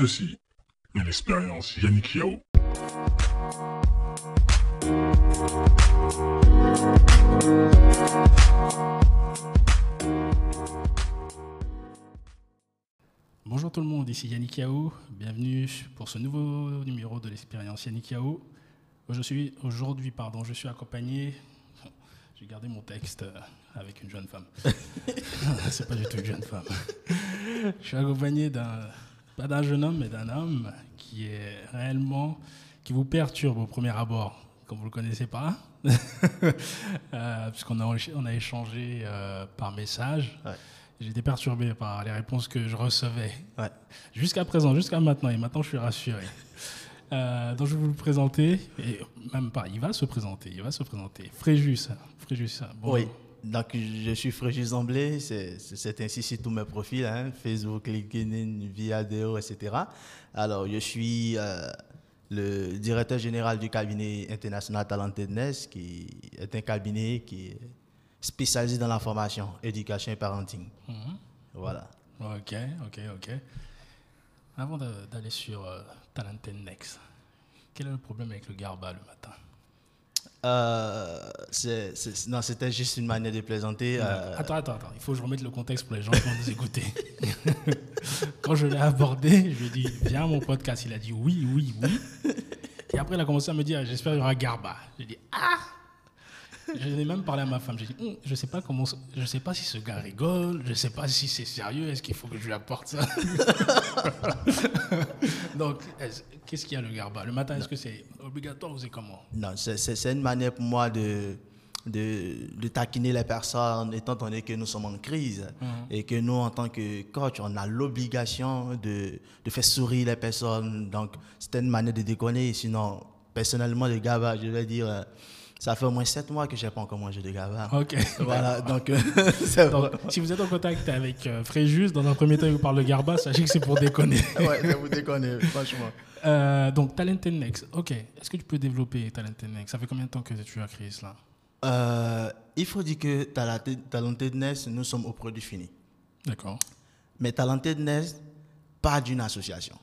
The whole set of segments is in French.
Ceci est l'expérience Yannick Yao. Bonjour tout le monde, ici Yannick Yao. Bienvenue pour ce nouveau numéro de l'expérience Yannick Yao. Aujourd'hui, pardon, je suis accompagné. J'ai gardé mon texte euh, avec une jeune femme. C'est pas du tout une jeune femme. Je suis accompagné d'un pas d'un jeune homme, mais d'un homme qui est réellement qui vous perturbe au premier abord, comme vous le connaissez pas, euh, puisqu'on a on a échangé euh, par message. Ouais. J'étais perturbé par les réponses que je recevais. Ouais. Jusqu'à présent, jusqu'à maintenant, et maintenant je suis rassuré. Euh, donc je vais vous le présenter, et même pas, il va se présenter, il va se présenter. Fréjus, Fréjus, bon. Oui. Donc, je suis Fréjus Amblé, c'est ainsi sur tous mes profils, hein, Facebook, LinkedIn, Viadeo, etc. Alors, je suis euh, le directeur général du cabinet international Talentedness, qui est un cabinet qui est spécialisé dans la formation, éducation et parenting. Mhm. Voilà. Ok, ok, ok. Avant d'aller sur euh, Talented Next, quel est le problème avec le garba le matin? Euh, c'est- c'est- non, c'était juste une manière de plaisanter. euh, Attends, attends, attends, il faut que je remette le contexte pour les gens qui vont nous écouter. Quand je l'ai abordé, je lui ai dit, viens à mon podcast. Il a dit oui, oui, oui. Et après, il a commencé à me dire, j'espère qu'il y aura Garba. J'ai dit, ah Je l'ai même parlé à ma femme. J'ai dit, Hum, je sais pas comment, je sais pas si ce gars rigole, je sais pas si c'est sérieux, est-ce qu'il faut que je lui apporte ça? Donc, est-ce- qu'est-ce qu'il y a le Garba? Le matin, est-ce que c'est obligatoire ou c'est comment? Non, c'est- c'est c'est une manière pour moi de, de, de taquiner les personnes, étant donné que nous sommes en crise et que nous, en tant que coach, on a l'obligation de, de faire sourire les personnes. Donc, c'était une manière de déconner. Sinon, personnellement, le gaba, je vais dire, euh, ça fait au moins sept mois que je n'ai pas encore mangé de gaba. Ok. Voilà, donc, euh, Donc, si vous êtes en contact avec euh, Fréjus, dans un premier temps, il vous parle de Garba, sachez que c'est pour déconner. ouais, vous déconne, franchement. Euh, donc, Talented Next. Ok. Est-ce que tu peux développer Talented Next? Ça fait combien de temps que tu as créé cela? Euh, il faut dire que Talented- Talentedness, nous sommes au produit fini. D'accord. Mais Talentedness, pas d'une association.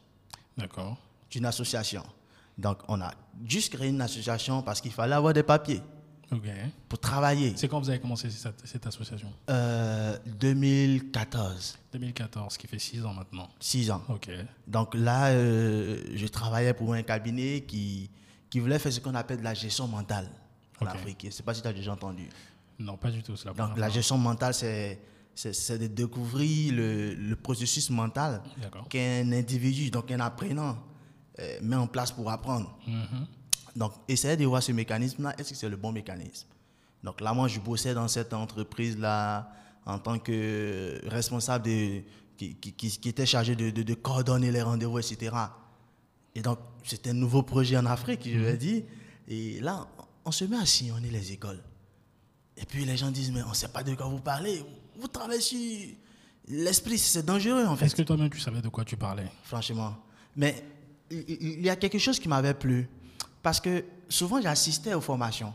D'accord. d'une association. Donc, on a juste créé une association parce qu'il fallait avoir des papiers pour travailler. C'est quand vous avez commencé cette, cette association? Euh, 2014, 2014, qui fait 6 ans maintenant. 6 ans. Ok. Donc là, euh, je travaillais pour un cabinet qui, qui voulait faire ce qu'on appelle de la gestion mentale en. Afrique. Je ne sais pas si tu as déjà entendu. Non, pas du tout. La Donc, la gestion mentale, c'est c'est- de découvrir le, le processus mental qu'un individu, donc un apprenant, euh, met en place pour apprendre. Mhm. Donc, essayez de voir ce mécanisme-là, est-ce que c'est le bon mécanisme? Donc là, moi, je bossais dans cette entreprise-là en tant que responsable de, qui, qui, qui- qui était chargé de, de- de coordonner les rendez-vous, etc. Et donc, c'était un nouveau projet en Afrique, je vais dire. Et là, on se met à sillonner les écoles. Et puis les gens disent, mais on ne sait pas de quoi vous parlez. Vous travaillez sur l'esprit, c'est dangereux en fait Est-ce que toi-même, tu savais de quoi tu parlais? Franchement. Mais il- y a quelque chose qui m'avait plu. Parce que souvent, j'assistais aux formations,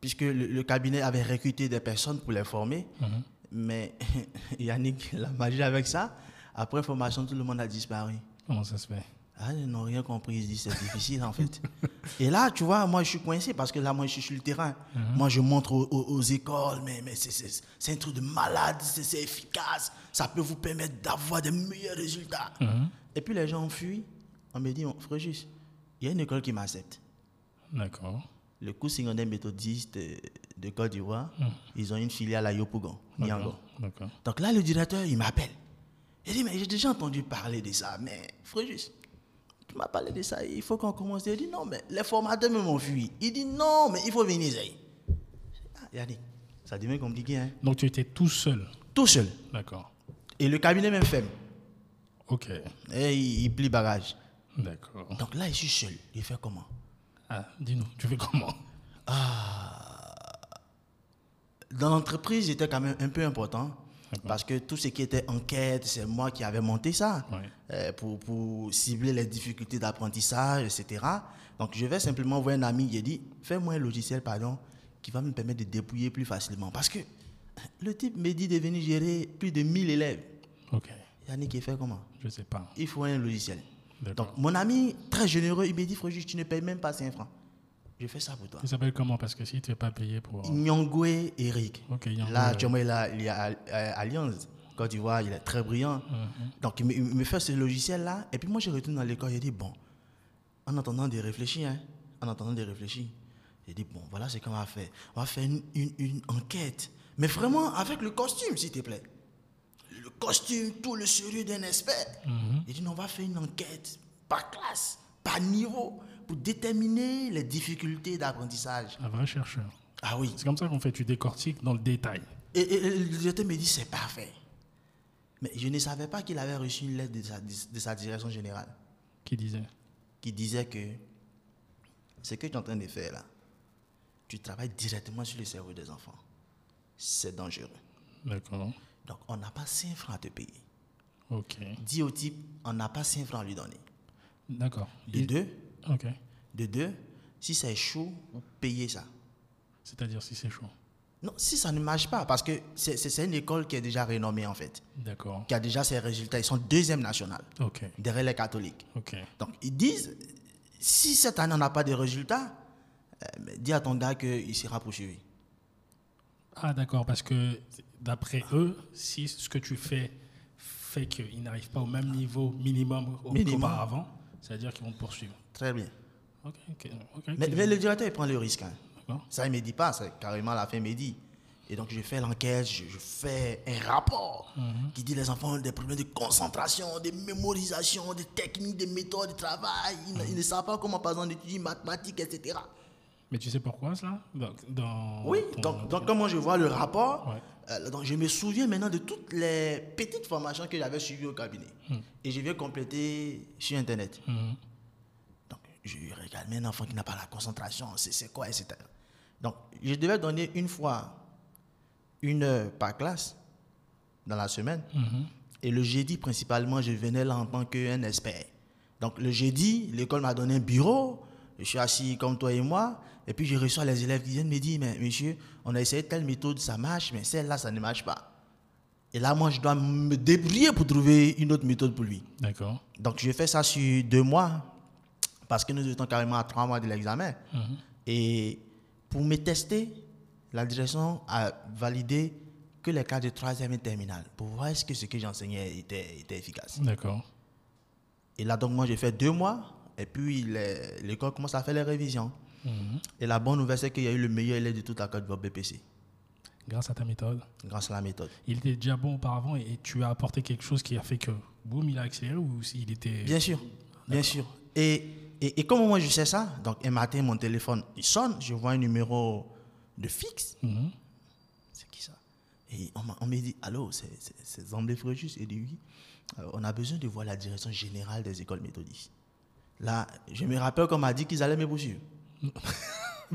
puisque le, le cabinet avait recruté des personnes pour les former. Mhm. Mais Yannick, la magie avec ça, après formation, tout le monde a disparu. Comment ça se fait? Ah, ils n'ont rien compris, ils se disent c'est difficile en fait. Et là, tu vois, moi je suis coincé parce que là, moi je suis sur le terrain. Moi je montre aux, aux- aux écoles, mais, mais c'est- un truc de malade, c'est c'est efficace, ça peut vous permettre d'avoir des meilleurs résultats. Mhm. Et puis les gens ont fui. On me dit, oh, Fréjus, il y a une école qui m'accepte. D'accord. Le cours secondaire méthodiste euh, de Côte d'Ivoire, ils ont une filiale à Yopougon, Niango. Donc là, le directeur, il m'appelle. Il dit, mais j'ai déjà entendu parler de ça, mais Fréjus, tu m'as parlé de ça, il faut qu'on commence. Il dit, non, mais les formateurs m'ont fui. Il dit, non, mais il faut venir. Ah, Yannick, ça devient compliqué, hein. Donc, tu étais tout seul. Tout seul. D'accord. Et le cabinet même ferme. Ok. Et il, il plie bagage. D'accord. Donc là, je suis seul. Il fait comment? Ah, dis-nous, tu fais comment? Dans l'entreprise, j'étais quand même un peu important. Parce que tout ce qui était enquête, c'est moi qui avais monté ça Ouais. euh, pour, pour cibler les difficultés d'apprentissage, etc. Donc, je vais simplement voir un ami, il dit, fais-moi un logiciel, pardon, qui va me permettre de dépouiller plus facilement. Parce que le type me dit de venir gérer plus de 1000 élèves. Ok. Yannick, il fait comment? Je sais pas. Il faut un logiciel. Donc, mon ami, très généreux, il m'a dit, frère, tu ne payes même pas 5 francs. Je fais ça pour toi. Il s'appelle comment? Parce que si tu n'es pas payé pour. Nyongwe Eric. Ok, Nyongwe, Là, actuellement, il, a, il est à, à Alliance. Quand tu vois, il est très brillant. Mhm. Donc, il me, il me fait ce logiciel-là. Et puis, moi, je retourne dans l'école. Il dit, bon, en attendant de réfléchir, hein, en attendant de réfléchir, j'ai dit, bon, voilà ce qu'on va faire. On va faire une, une- une enquête. Mais vraiment, avec le costume, s'il te plaît. Le costume, tout le sérieux d'un expert. Mhm. Il dit, on va faire une enquête par classe, par niveau, pour déterminer les difficultés d'apprentissage. Un vrai chercheur. Ah oui. C'est comme ça qu'on fait, tu décortiques dans le détail. Et, et- et le directeur me dit, c'est parfait. Mais je ne savais pas qu'il avait reçu une lettre de sa, de sa direction générale Qui disait? Qui disait que ce que tu es en train de faire là, tu travailles directement sur le cerveau des enfants. C'est dangereux. D'accord. Donc, on n'a pas 5 francs à te payer. Ok. Dis au type, on n'a pas 5 francs à lui donner. D'accord. De Il- deux, Ok. de deux, si c'est chaud, payez ça. C'est-à-dire si c'est chaud. Non, si ça ne marche pas, parce que c'est- une école qui est déjà renommée en fait, D'accord. qui a déjà ses résultats. Ils sont deuxième national, Ok. derrière les catholiques. Ok. Donc, ils disent, si cette année on n'a pas de résultats, euh, dis à ton gars qu'il sera poursuivi. Ah, d'accord, parce que d'après eux, si ce que tu fais fait qu'ils n'arrivent pas au même niveau minimum au- Minimum. qu'auparavant, c'est-à-dire qu'ils vont te poursuivre. Très bien. Mais, le directeur, il prend le risque. hein. Ça, il ne me dit pas, c'est carrément la fin, me dit. Et donc, je fais l'enquête, je, je fais un rapport qui dit les enfants ont des problèmes de concentration, de mémorisation, de techniques, de méthodes de travail. Ils, ne- ils ne savent pas comment, par exemple, étudier mathématiques, etc. Mais tu sais pourquoi cela? Dans, Oui, ton- donc, donc comment je vois le rapport, Ouais. euh, donc je me souviens maintenant de toutes les petites formations que j'avais suivies au cabinet. Et je viens compléter sur Internet. Mhm. Donc, je regarde, mais un enfant qui n'a pas la concentration, c'est c'est quoi, etc. Donc, je devais donner une fois une heure par classe dans la semaine. Mhm. Et le jeudi, principalement, je venais là en tant qu'un expert. Donc, le jeudi, l'école m'a donné un bureau. Je suis assis comme toi et moi. Et puis, je reçois les élèves qui viennent me dire, mais monsieur, on a essayé telle méthode, ça marche, mais celle-là, ça ne marche pas. Et là, moi, je dois me débrouiller pour trouver une autre méthode pour lui. D'accord. Donc, je fais ça sur deux mois, parce que nous étions carrément à trois mois de l'examen. Mhm. Et pour me tester, la direction a validé que les cas de troisième et terminale, pour voir est-ce que ce que j'enseignais était, était efficace. D'accord. Et là, donc, moi, j'ai fait deux mois, et puis l'école commence à faire les révisions. Et la bonne nouvelle, c'est qu'il y a eu le meilleur élève de toute la Côte d'Ivoire BPC, Grâce à ta méthode. grâce à la méthode. Il était déjà bon auparavant et, et tu as apporté quelque chose qui a fait que, boum, il a accéléré ou s'il était... Bien sûr, bien sûr. Et, et, et comment moi je sais ça Donc, un matin, mon téléphone, il sonne, je vois un numéro de fixe. Mhm. C'est qui ça? Et on m'a on m'a dit, allô, c'est- Zamblé Fréjus Il dit oui. On a besoin de voir la direction générale des écoles méthodistes. Là, je me rappelle qu'on m'a dit qu'ils allaient me poursuivre.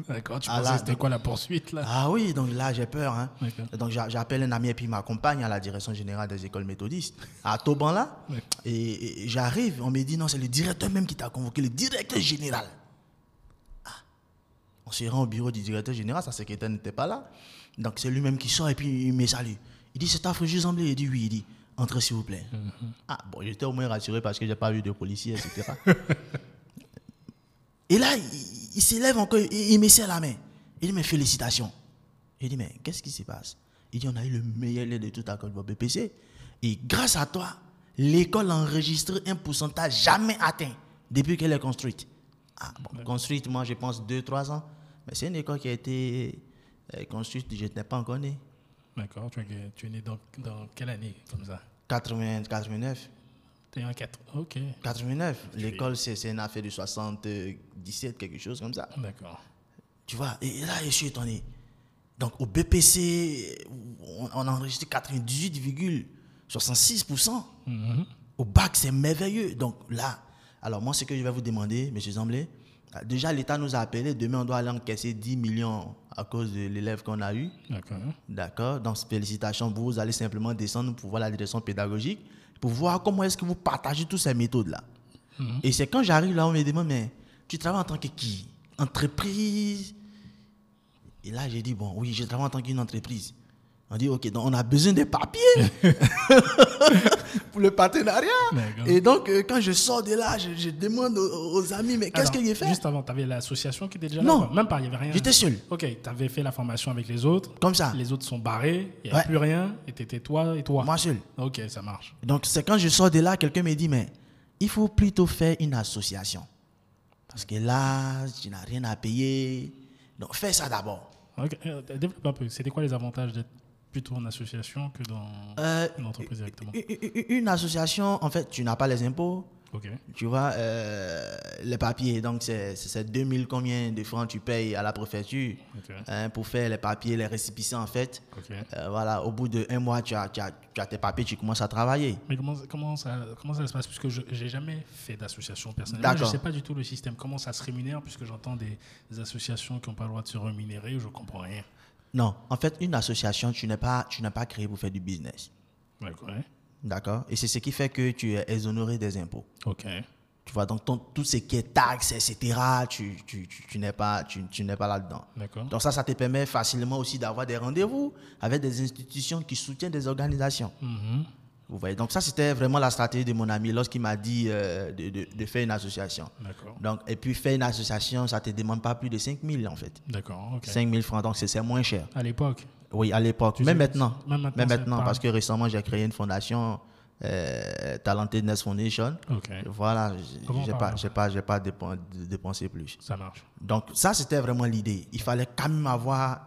D'accord, tu Ah, pensais c'était quoi la poursuite là? Ah oui, donc là, j'ai peur. Hein. Donc j'a- j'appelle un ami et puis il m'accompagne à la direction générale des écoles méthodistes, à Toban là. Et, et j'arrive, on me dit non, c'est le directeur même qui t'a convoqué, le directeur général. Ah. On se rend au bureau du directeur général, sa secrétaire n'était pas là. Donc c'est lui-même qui sort et puis il me salue. Il dit c'est ta frère Zamblé Il dit oui, il dit entrez s'il vous plaît. Ah bon, j'étais au moins rassuré parce que j'ai pas vu de policiers, etc. Et là, il, s'élève encore, il, il me serre la main. Il dit, mais félicitations. Il dit, mais qu'est-ce qui se passe? Il dit, on a eu le meilleur de toute la Côte d'Ivoire, BPC. Et grâce à toi, l'école a enregistré un pourcentage jamais atteint depuis qu'elle est construite. Ah, bon, construite, moi, je pense, 2-3 ans. Mais c'est une école qui a été euh, construite, je n'étais pas encore né. D'accord, tu, es- tu es né dans, dans quelle année comme ça? 80, 89. T'es un 4. Ok, 89. L'école, c'est c'est une affaire de 77, quelque chose comme ça. d'accord. Tu vois, et là, je suis étonné. Donc, au BPC, on, on a enregistré 98,66%. Mhm. Au bac, c'est merveilleux. Donc, là, alors moi, ce que je vais vous demander, M. Zamblé, déjà, l'État nous a appelé. Demain, on doit aller encaisser 10 millions à cause de l'élève qu'on a eu. D'accord. D'accord Donc, félicitations. Vous allez simplement descendre pour voir la direction pédagogique, pour voir comment est-ce que vous partagez toutes ces méthodes-là. Et c'est quand j'arrive là, on me demande, mais tu travailles en tant que qui? Entreprise? Et là, j'ai dit, bon, oui, je travaille en tant qu'une entreprise. On dit, OK, donc on a besoin des papiers pour le partenariat. Et donc, euh, quand je sors de là, je, je demande aux, aux amis, mais qu'est-ce que j'ai fait? Juste avant, tu avais l'association qui était déjà Non. là quoi Même pas, il n'y avait rien. J'étais seul, Ok, tu avais fait la formation avec les autres. comme ça, Les autres sont barrés, il n'y avait Ouais. plus rien, et tu étais toi et toi. moi seul. Ok, ça marche. Donc, c'est quand je sors de là, quelqu'un me dit, mais il faut plutôt faire une association. Parce que là, tu n'as rien à payer. Donc, fais ça d'abord. Ok, euh, développe un peu. C'était quoi les avantages d'être plutôt en association que dans Euh, une entreprise directement une- association, en fait, tu n'as pas les impôts, tu vois, euh, les papiers. Donc, c'est c'est 2000 combien de francs tu payes à la préfecture hein, pour faire les papiers, les récépissés, en fait. Euh, voilà, au bout d'un mois, tu as, tu, as, tu as tes papiers, tu commences à travailler. Mais comment, comment, ça, comment ça se passe? Puisque je n'ai jamais fait d'association personnellement. Je ne sais pas du tout le système. Comment ça se rémunère Puisque j'entends des, des associations qui n'ont pas le droit de se rémunérer. Je ne comprends rien? Non, en fait, une association, tu n'es pas, tu n'es pas créé pour faire du business. D'accord. D'accord? Et c'est ce qui fait que tu es exonéré des impôts. Ok. Tu vois, donc ton- tout ce qui est taxes, etc., tu, tu, tu, tu n'es pas, tu, tu n'es pas là-dedans. D'accord. Donc ça, ça te permet facilement aussi d'avoir des rendez-vous avec des institutions qui soutiennent des organisations. Mhm. Vous voyez Donc ça, c'était vraiment la stratégie de mon ami lorsqu'il m'a dit euh, de, de- de faire une association. Donc, et puis faire une association, ça ne te demande pas plus de 5 000 en fait. D'accord. Ok. 5 000 francs, donc c'est moins cher. À l'époque? Oui, à l'époque. Même maintenant. même maintenant, Même maintenant, parce que récemment, j'ai créé une fondation, euh, Talentedness Foundation. Ok. Voilà, j'ai pas, j'ai pas, j'ai pas dépen- dépensé plus. Ça marche. Donc ça, c'était vraiment l'idée. Il fallait quand même avoir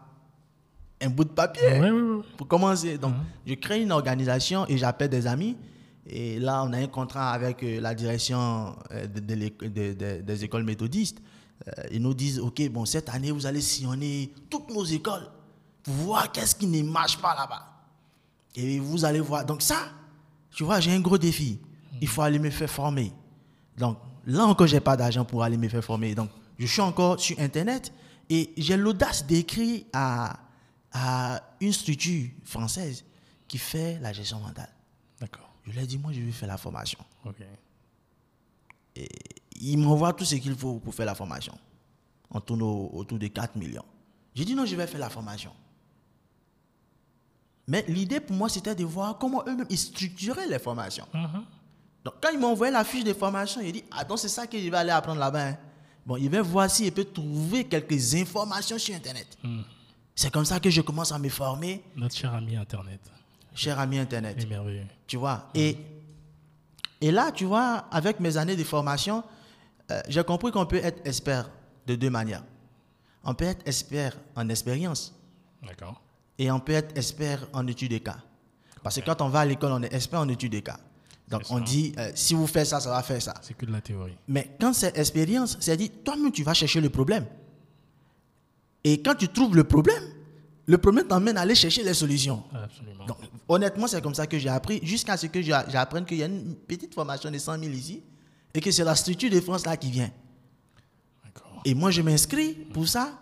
un bout de papier Oui, oui, oui. pour commencer. Donc, Mhm. je crée une organisation et j'appelle des amis. Et là, on a un contrat avec euh, la direction euh, de- des écoles méthodistes. Euh, ils nous disent, OK, bon, cette année, vous allez sillonner toutes nos écoles pour voir qu'est-ce qui ne marche pas là-bas. Et vous allez voir. Donc ça, tu vois, j'ai un gros défi. Il faut aller me faire former. Donc là encore, j'ai pas d'argent pour aller me faire former. Donc je suis encore sur Internet et j'ai l'audace d'écrire à, à une structure française qui fait la gestion mentale. D'accord. Je leur ai dit, moi, je vais faire la formation. Ok. Ils m'envoient tout ce qu'il faut pour faire la formation. On tourne au- autour de 4 millions. J'ai dit, non, je vais faire la formation. Mais l'idée pour moi, c'était de voir comment eux-mêmes ils structuraient les formations. Mhm. Donc, quand ils m'ont envoyé la fiche de formation, il dit Attends, c'est ça que je vais aller apprendre là-bas. hein. Bon, il va voir s'il peut trouver quelques informations sur Internet. Mhm. C'est comme ça que je commence à me former, Notre cher ami Internet. cher ami Internet. Merveilleux. Tu vois et, et là, tu vois, avec mes années de formation, euh, j'ai compris qu'on peut être expert de deux manières. On peut être expert en expérience D'accord. et on peut être expert en études de cas. Parce que quand on va à l'école, on est expert en études de cas. Donc, on dit euh, si vous faites ça, ça va faire ça. C'est que de la théorie. Mais quand c'est expérience, c'est dit, toi-même, tu vas chercher le problème. Et quand tu trouves le problème, le problème t'emmène à aller chercher les solutions. Absolument. Donc, honnêtement, c'est comme ça que j'ai appris, jusqu'à ce que j'a- j'apprenne qu'il y a une petite formation de 100 000 ici, et que c'est la structure de France là qui vient. Et moi, je m'inscris pour ça.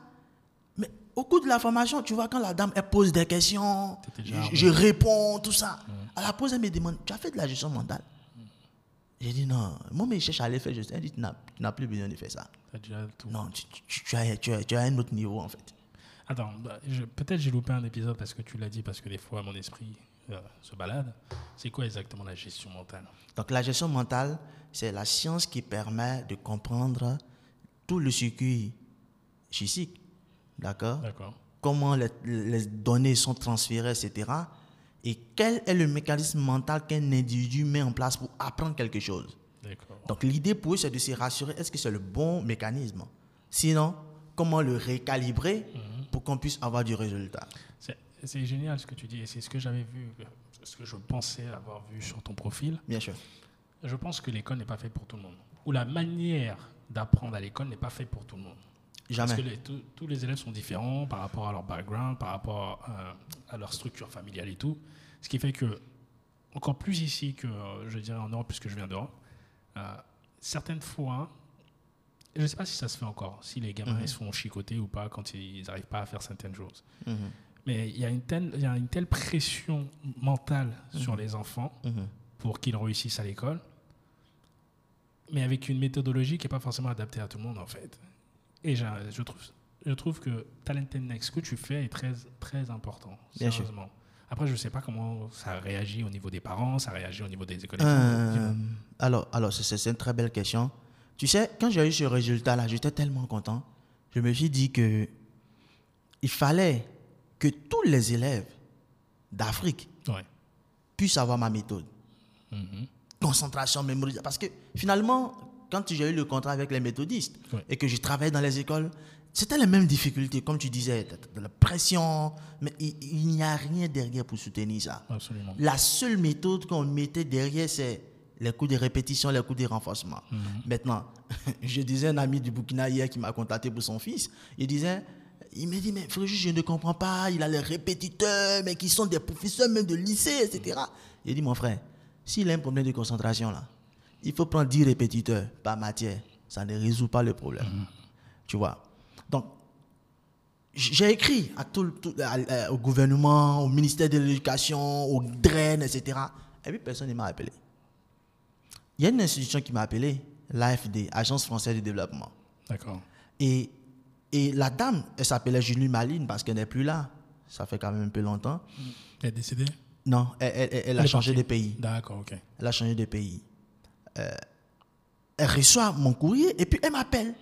Mais au cours de la formation, tu vois, quand la dame, elle pose des questions, je, je réponds, tout ça. À la pause, elle me demande, tu as fait de la gestion mentale? J'ai dit non. Moi, mais je cherche à aller faire gestion. Elle dit, tu n'as plus besoin de faire ça. T'as déjà tout. Non, tu, tu- tu as, tu, as, tu as un autre niveau, en fait. Attends, bah, peut-être j'ai loupé un épisode parce que tu l'as dit, parce que des fois mon esprit euh, se balade. C'est quoi exactement la gestion mentale? Donc, la gestion mentale, c'est la science qui permet de comprendre tout le circuit physique. D'accord? D'accord. comment les, les données sont transférées, etc. Et quel est le mécanisme mental qu'un individu met en place pour apprendre quelque chose? Donc l'idée pour eux, c'est de se rassurer, est-ce que c'est le bon mécanisme? Sinon, comment le récalibrer pour qu'on puisse avoir du résultat? C'est génial ce que tu dis et c'est ce que j'avais vu, ce que je pensais avoir vu sur ton profil. Bien sûr. Je pense que l'école n'est pas faite pour tout le monde. Ou la manière d'apprendre à l'école n'est pas faite pour tout le monde. Parce que Jamais. les- tous- tous les élèves sont différents par rapport à leur background, par rapport euh, à leur structure familiale et tout. Ce qui fait que, encore plus ici que, euh, je dirais en Europe, puisque je viens d'Europe, certaines fois, je ne sais pas si ça se fait encore, si les gamins Mhm. ils se font chicoter ou pas quand ils n'arrivent pas à faire certaines choses. Mhm, Mais il y, a une telle- il y a une telle pression mentale sur Mhm. les enfants pour qu'ils réussissent à l'école, mais avec une méthodologie qui n'est pas forcément adaptée à tout le monde en fait. Et je trouve, je trouve que Talent Next, ce que tu fais est très, très important, Bien sûr. sérieusement. Après, je ne sais pas comment ça réagit au niveau des parents, ça réagit au niveau des écoles. Euh, alors, alors c'est une très belle question. Tu sais, quand j'ai eu ce résultat-là, j'étais tellement content. Je me suis dit que il fallait que tous les élèves d'Afrique Ouais. puissent avoir ma méthode. Mhm. Concentration, mémorisation. Parce que finalement, quand j'ai eu le contrat avec les méthodistes et que je travaillais dans les écoles, c'était les mêmes difficultés, comme tu disais, de, la pression, mais il, il n'y a rien derrière pour soutenir ça. Absolument. La seule méthode qu'on mettait derrière, c'est les coups de répétition, les coups de renforcement. Maintenant, je disais à un ami du Burkina hier qui m'a contacté pour son fils, il disait, il me dit, mais frère, je ne comprends pas, il a les répétiteurs, mais qui sont des professeurs même de lycée, etc. Il dit, mon frère, s'il a un problème de concentration, là, il faut prendre 10 répétiteurs par matière. Ça ne résout pas le problème. Tu vois. J'ai écrit à tout, le- tout- à- à- au gouvernement, au ministère de l'Éducation, au DREN, etc. Et puis personne ne m'a appelé. Il y a une institution qui m'a appelé, l'AFD, Agence française de développement. D'accord. Et, et la dame, elle s'appelait Julie Maline parce qu'elle n'est plus là. Ça fait quand même un peu longtemps. Elle est décédée? Non, elle, elle- elle- elle a changé de pays. D'accord, ok. Elle a changé de pays. Euh, elle reçoit mon courrier et puis elle m'appelle.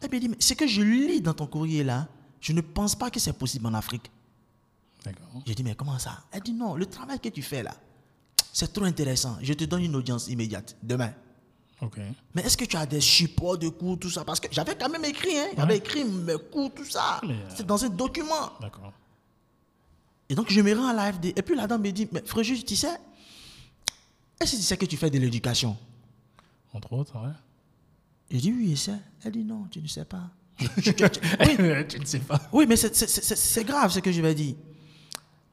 Elle me dit, mais ce que je lis dans ton courrier là, je ne pense pas que c'est possible en Afrique. D'accord. J'ai dit, mais comment ça? Elle dit, non, le travail que tu fais là, c'est trop intéressant. Je te donne une audience immédiate, demain. Ok. Mais est-ce que tu as des supports de cours, tout ça? Parce que j'avais quand même écrit, hein, j'avais écrit mes cours, tout ça. Euh, C'est dans un document. D'accord. Et donc, je me rends à l'AFD. Et puis la dame me dit, mais frère Jules, tu sais, est-ce que tu sais que tu fais de l'éducation? Entre autres, ouais. J'ai dit, oui, je sais. Elle dit, non, tu ne sais pas. Oui, tu ne sais pas. oui, mais c'est- grave ce que je ai dit.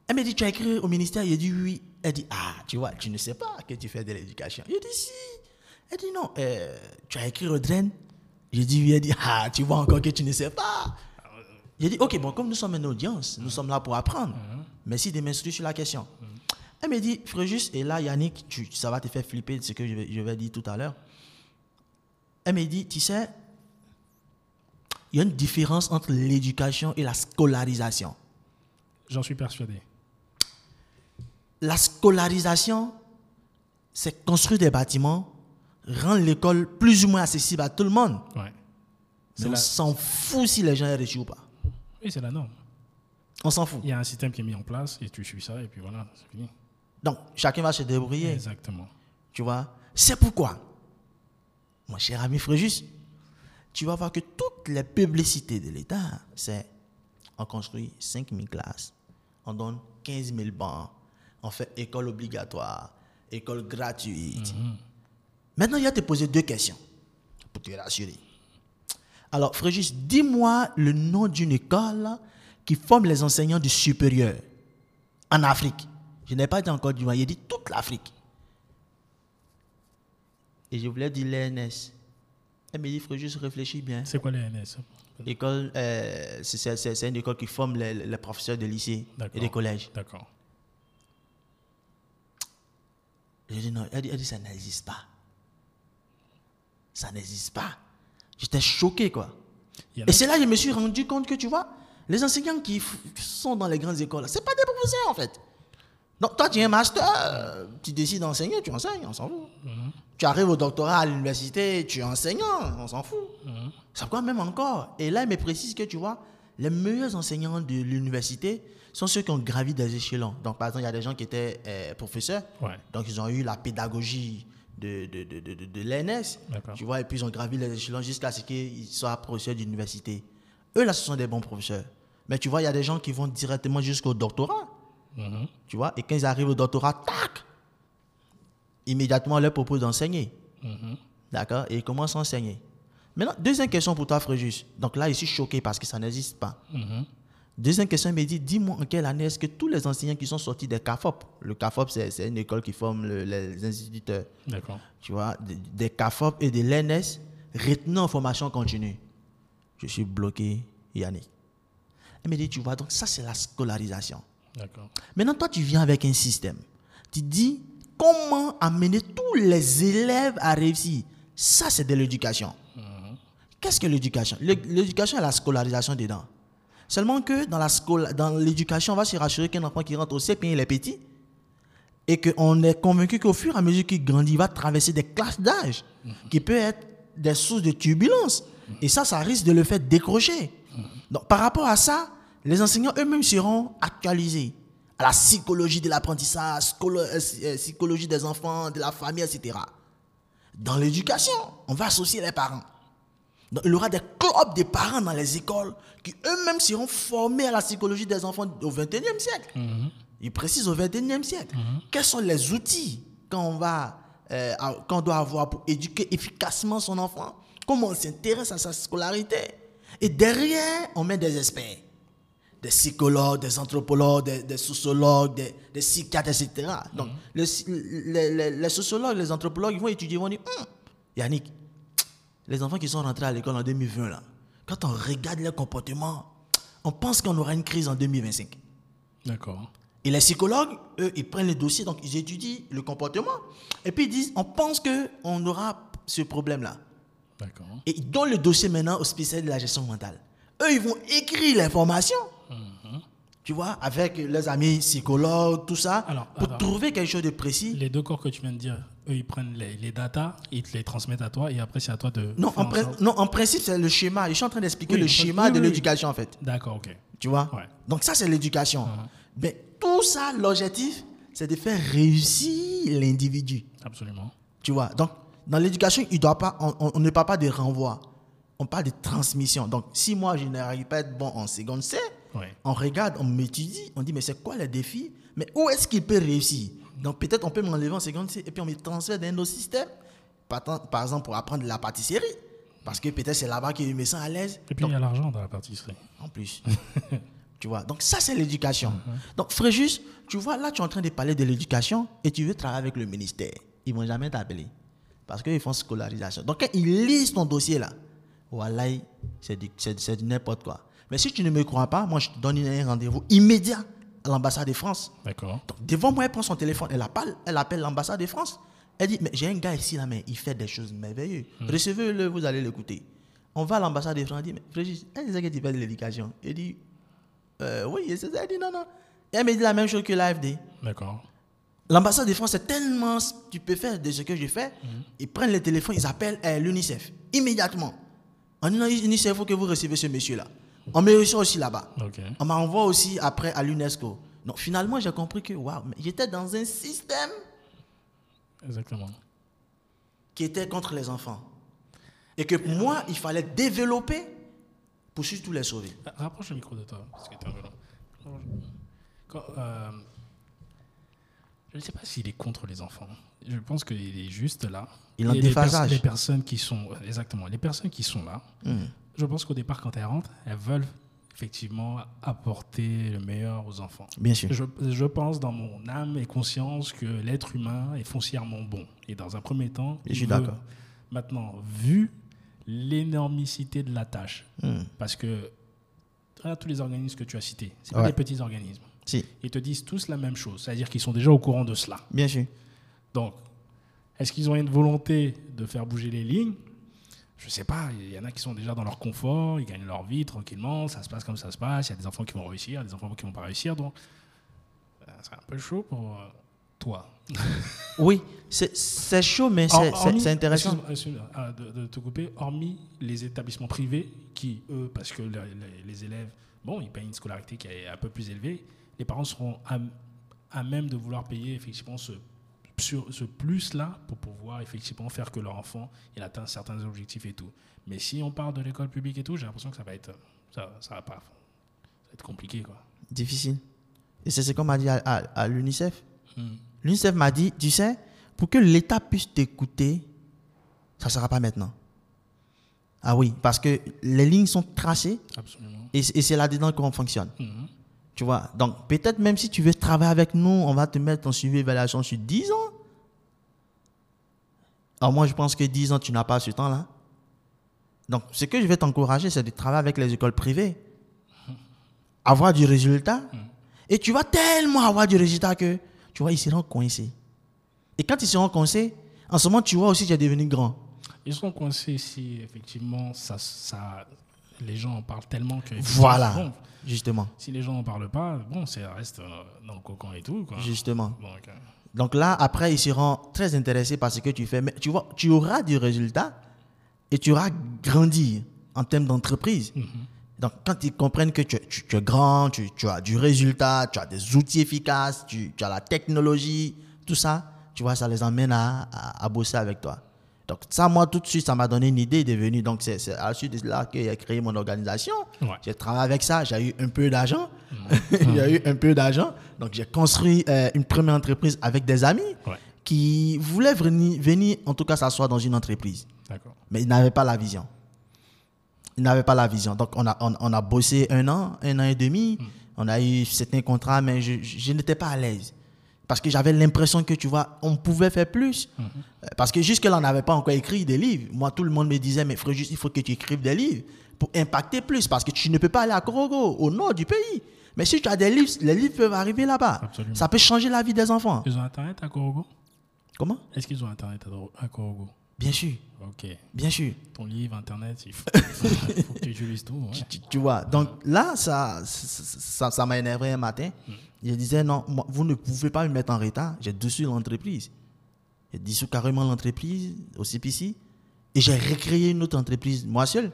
Elle m'a dit, tu as écrit au ministère? Il a dit, oui. Elle dit, ah, tu vois, tu ne sais pas que tu fais de l'éducation. Il a dit, si. Elle dit, non, euh, tu as écrit au DREN J'ai dit, oui. Elle dit, ah, tu vois encore que tu ne sais pas. J'ai dit, ok, bon, comme nous sommes une audience, nous sommes là pour apprendre. Merci de m'instruire sur la question. Elle m'a dit, Fréjus, et là, Yannick, tu, ça va te faire flipper de ce que je vais, je vais dire tout à l'heure. Elle m'a dit, tu sais, il y a une différence entre l'éducation et la scolarisation. J'en suis persuadé. La scolarisation, c'est construire des bâtiments, rendre l'école plus ou moins accessible à tout le monde. Ouais. Mais on la... s'en fout si les gens y réussissent ou pas. Oui, c'est la norme. On s'en fout. Il y a un système qui est mis en place et tu suis ça et puis voilà, c'est fini. Donc, chacun va se débrouiller. Exactement. Tu vois? C'est pourquoi, mon cher ami Fréjus, tu vas voir que toutes les publicités de l'État, c'est on construit 5 000 classes, on donne 15 000 bancs, on fait école obligatoire, école gratuite. Maintenant, il y a te poser deux questions pour te rassurer. Alors, Fréjus, dis-moi le nom d'une école qui forme les enseignants du supérieur en Afrique. Je n'ai pas dit encore du moins, il dit toute l'Afrique. Et je voulais dire l'ENS. Elle me dit, il faut juste réfléchir bien. C'est quoi les NS École, euh, c'est- une école qui forme les, les professeurs de lycée et D'accord. de collège. D'accord. J'ai dit non, elle dit, elle dit, ça n'existe pas. Ça n'existe pas. J'étais choqué, quoi. Et a- c'est là que je me suis rendu compte que, tu vois, les enseignants qui sont dans les grandes écoles, ce pas des professeurs, en fait. Donc, toi, tu as un master, tu décides d'enseigner, tu enseignes, on s'en fout. Tu arrives au doctorat à l'université, tu es enseignant, on s'en fout. C'est quoi même encore Et là, il me précise que, tu vois, les meilleurs enseignants de l'université sont ceux qui ont gravi des échelons. Donc, par exemple, il y a des gens qui étaient euh, professeurs, Ouais. donc ils ont eu la pédagogie de, de, de, de, de- l'ENS, tu vois, et puis ils ont gravi les échelons jusqu'à ce qu'ils soient professeurs d'université. Eux, là, ce sont des bons professeurs. Mais tu vois, il y a des gens qui vont directement jusqu'au doctorat, Mhm. tu vois, et quand ils arrivent au doctorat, tac, immédiatement, on leur propose d'enseigner. Mhm. D'accord? Et ils commencent à enseigner. Maintenant, deuxième question pour toi, Fréjus. Donc là, je suis choqué parce que ça n'existe pas. Mhm. Deuxième question, il me dit, dis-moi en quelle année est-ce que tous les enseignants qui sont sortis des CAFOP, le CAFOP, c'est une école qui forme le- les instituteurs, D'accord. tu vois, des, des CAFOP et de l'ENS, retenus en formation continue. Je suis bloqué, Yannick. Elle me dit, tu vois, donc ça, c'est la scolarisation. Maintenant, toi, tu viens avec un système. Tu dis comment amener tous les élèves à réussir. Ça, c'est de l'éducation. Qu'est-ce que l'éducation? L'é- L'éducation et la scolarisation dedans. Seulement que dans la scola- dans l'éducation, on va se rassurer qu'un enfant qui rentre au CP, il est petit. Et qu'on est convaincu qu'au fur et à mesure qu'il grandit, il va traverser des classes d'âge qui peuvent être des sources de turbulence. Et ça, ça risque de le faire décrocher. Donc, par rapport à ça, les enseignants eux-mêmes seront actualisés à la psychologie de l'apprentissage, euh, euh, psychologie des enfants, de la famille, etc. Dans l'éducation, on va associer les parents. Donc, il y aura des clubs de parents dans les écoles qui eux-mêmes seront formés à la psychologie des enfants au XXIe siècle. Ils précisent au XXIe siècle. Quels sont les outils qu'on va, euh, qu'on doit avoir pour éduquer efficacement son enfant? Comment on s'intéresse à sa scolarité? Et derrière, on met des experts. Des psychologues, des anthropologues, des, des sociologues, des, des psychiatres, etc. Donc, les- les- les sociologues, les anthropologues, ils vont étudier, ils vont dire, Hum, Yannick, les enfants qui sont rentrés à l'école en 2020, là, quand on regarde leur comportement, on pense qu'on aura une crise en 2025. D'accord. Et les psychologues, eux, ils prennent les dossiers, donc ils étudient le comportement. Et puis ils disent, on pense qu'on aura ce problème-là. D'accord. Et ils donnent le dossier maintenant aux spécialistes de la gestion mentale. Eux, ils vont écrire l'information. Tu vois, avec leurs amis psychologues, tout ça, Alors, pour alors. trouver quelque chose de précis. Les deux corps que tu viens de dire, eux, ils prennent les, les datas, ils te les transmettent à toi et après, c'est à toi de. Non en, en non, en principe, c'est le schéma. Je suis en train d'expliquer Oui, le schéma oui, de oui, l'éducation, en fait. D'accord, ok. Tu vois? Ouais. Donc ça, c'est l'éducation. Uh-huh. Mais tout ça, l'objectif, c'est de faire réussir l'individu. Absolument. Tu vois? Donc, dans l'éducation, il doit pas, on, on- on ne parle pas de renvoi. On parle de transmission. Donc, si moi, je n'arrive pas à être bon en seconde C, On regarde, on m'étudie, on dit, mais c'est quoi les défis? Mais où est-ce qu'il peut réussir? Donc, peut-être on peut m'enlever en seconde et puis on me transfère dans un autre système. Par, par exemple, pour apprendre la pâtisserie. Parce que peut-être c'est là-bas je me sens à l'aise. Et puis, il y a l'argent dans la pâtisserie. En plus. tu vois, donc ça, c'est l'éducation. Donc, Fréjus, tu vois, là, tu es en train de parler de l'éducation et tu veux travailler avec le ministère. Ils vont jamais t'appeler. Parce qu'ils font scolarisation. Donc, quand ils lisent ton dossier là, voilà, c'est n'importe quoi. Mais si tu ne me crois pas, moi, je te donne un rendez-vous immédiat à l'ambassade de France. D'accord. Donc, devant moi, elle prend son téléphone, elle appelle, elle appelle l'ambassade de France. Elle dit, mais j'ai un gars ici, là, mais il fait des choses merveilleuses. Recevez-le, vous allez l'écouter. On va à l'ambassade de France, on dit, mais Frégis, elle disait que tu fais de l'éducation. Elle dit, euh, oui, et c'est ça. Elle dit, non, non. Et elle me dit la même chose que l'AFD. D'accord. L'ambassade de France, c'est tellement stupéfait de ce que je fais. Ils prennent le téléphone, ils appellent euh, l'UNICEF, immédiatement. En disant, UNICEF, il faut que vous recevez ce monsieur-là. On me reçoit aussi là-bas. Ok. On m'envoie aussi après à l'UNESCO. Donc finalement, j'ai compris que waouh, j'étais dans un système Exactement. qui était contre les enfants. Et que pour moi, il fallait développer pour surtout les sauver. Ah, Rapproche le micro de toi, parce que un. Quand, euh, je ne sais pas s'il est contre les enfants. Je pense qu'il est juste là. Il en Et les, déphasage. les personnes qui sont exactement les personnes qui sont là. Hmm. Je pense qu'au départ, quand elles rentrent, elles veulent effectivement apporter le meilleur aux enfants. Bien sûr. Je, je pense dans mon âme et conscience que l'être humain est foncièrement bon. Et dans un premier temps, Je suis d'accord. Maintenant, vu l'énormicité de la tâche, Hmm. parce que regarde tous les organismes que tu as cités, c'est pas Ouais. des petits organismes. Si, Ils te disent tous la même chose, c'est-à-dire qu'ils sont déjà au courant de cela. bien sûr. Donc, est-ce qu'ils ont une volonté de faire bouger les lignes? Je sais pas. Il y en a qui sont déjà dans leur confort, ils gagnent leur vie tranquillement, ça se passe comme ça se passe. Il y a des enfants qui vont réussir, des enfants qui vont pas réussir. Donc, euh, c'est un peu chaud pour euh, toi. Oui, c'est chaud, mais c'est- intéressant. excuse-moi, excuse-moi, ah, de, de te couper, hormis les établissements privés qui, eux, parce que le- les, les élèves, bon, ils payent une scolarité qui est un peu plus élevée, les parents seront à, à même de vouloir payer effectivement ce, sur, ce plus-là pour pouvoir effectivement faire que leur enfant il atteint certains objectifs et tout. Mais si on parle de l'école publique et tout, j'ai l'impression que ça va être, ça, ça va pas, ça va être compliqué quoi. Difficile. Et c'est ce qu'on m'a dit à, à- à l'UNICEF. Hmm. L'UNICEF m'a dit, tu sais, pour que l'État puisse t'écouter, ça ne sera pas maintenant. Ah oui, parce que les lignes sont tracées Absolument. et, et c'est là-dedans qu'on fonctionne. Mhm. Tu vois, donc peut-être même si tu veux travailler avec nous, on va te mettre en suivi évaluation sur 10 ans. Alors moi, je pense que 10 ans, tu n'as pas ce temps-là. Donc, ce que je vais t'encourager, c'est de travailler avec les écoles privées. Avoir du résultat. Et tu vas tellement avoir du résultat que, tu vois, ils seront coincés. Et quand ils seront coincés, en ce moment, tu vois aussi que tu es devenu grand. Ils seront coincés si effectivement ça les gens en parlent tellement que. Voilà. Bon, Justement. si les gens n'en parlent pas, bon, ça reste euh, dans le cocon et tout. Quoi. Justement. Donc, euh, Donc là, après, ils seront très intéressés par ce que tu fais. Mais tu vois, tu auras du résultat et tu auras grandi en termes d'entreprise. Donc, quand ils comprennent que tu, tu- tu es grand, tu, tu as du résultat, tu as des outils efficaces, tu, tu as la technologie, tout ça, tu vois, ça les emmène à, à- à bosser avec toi. Donc, ça, moi, tout de suite, ça m'a donné une idée de venir. Donc, c'est à la suite de là que j'ai créé mon organisation. Ouais. J'ai travaillé avec ça, j'ai eu un peu d'argent. j'ai eu un peu d'argent. Donc, j'ai construit euh, une première entreprise avec des amis ouais, qui voulaient venir, venir, en tout cas, s'asseoir dans une entreprise. Mais ils n'avaient pas la vision. Ils n'avaient pas la vision. Donc, on a, on, on a bossé un an, un an et demi. On a eu certains contrats, mais je- je n'étais pas à l'aise. Parce que j'avais l'impression que, tu vois, on pouvait faire plus. Euh, Parce que jusque-là, on n'avait pas encore écrit des livres. Moi, tout le monde me disait, mais frère, juste, il faut que tu écrives des livres pour impacter plus. Parce que tu ne peux pas aller à Korogo, au nord du pays. Mais si tu as des livres, les livres peuvent arriver là-bas. Ça peut changer la vie des enfants. Ils ont Internet à Korogo Comment? Est-ce qu'ils ont Internet à Korogo Bien sûr, Ok. bien sûr. Ton livre, Internet, il faut, il faut que tu utilises tout. ouais. Tu, vois, donc là, ça ça- m'a énervé un matin. Je disais, non, moi, vous ne pouvez pas me mettre en retard. J'ai dissous l'entreprise. J'ai dissous carrément l'entreprise au CPC. Et j'ai recréé une autre entreprise, moi seul.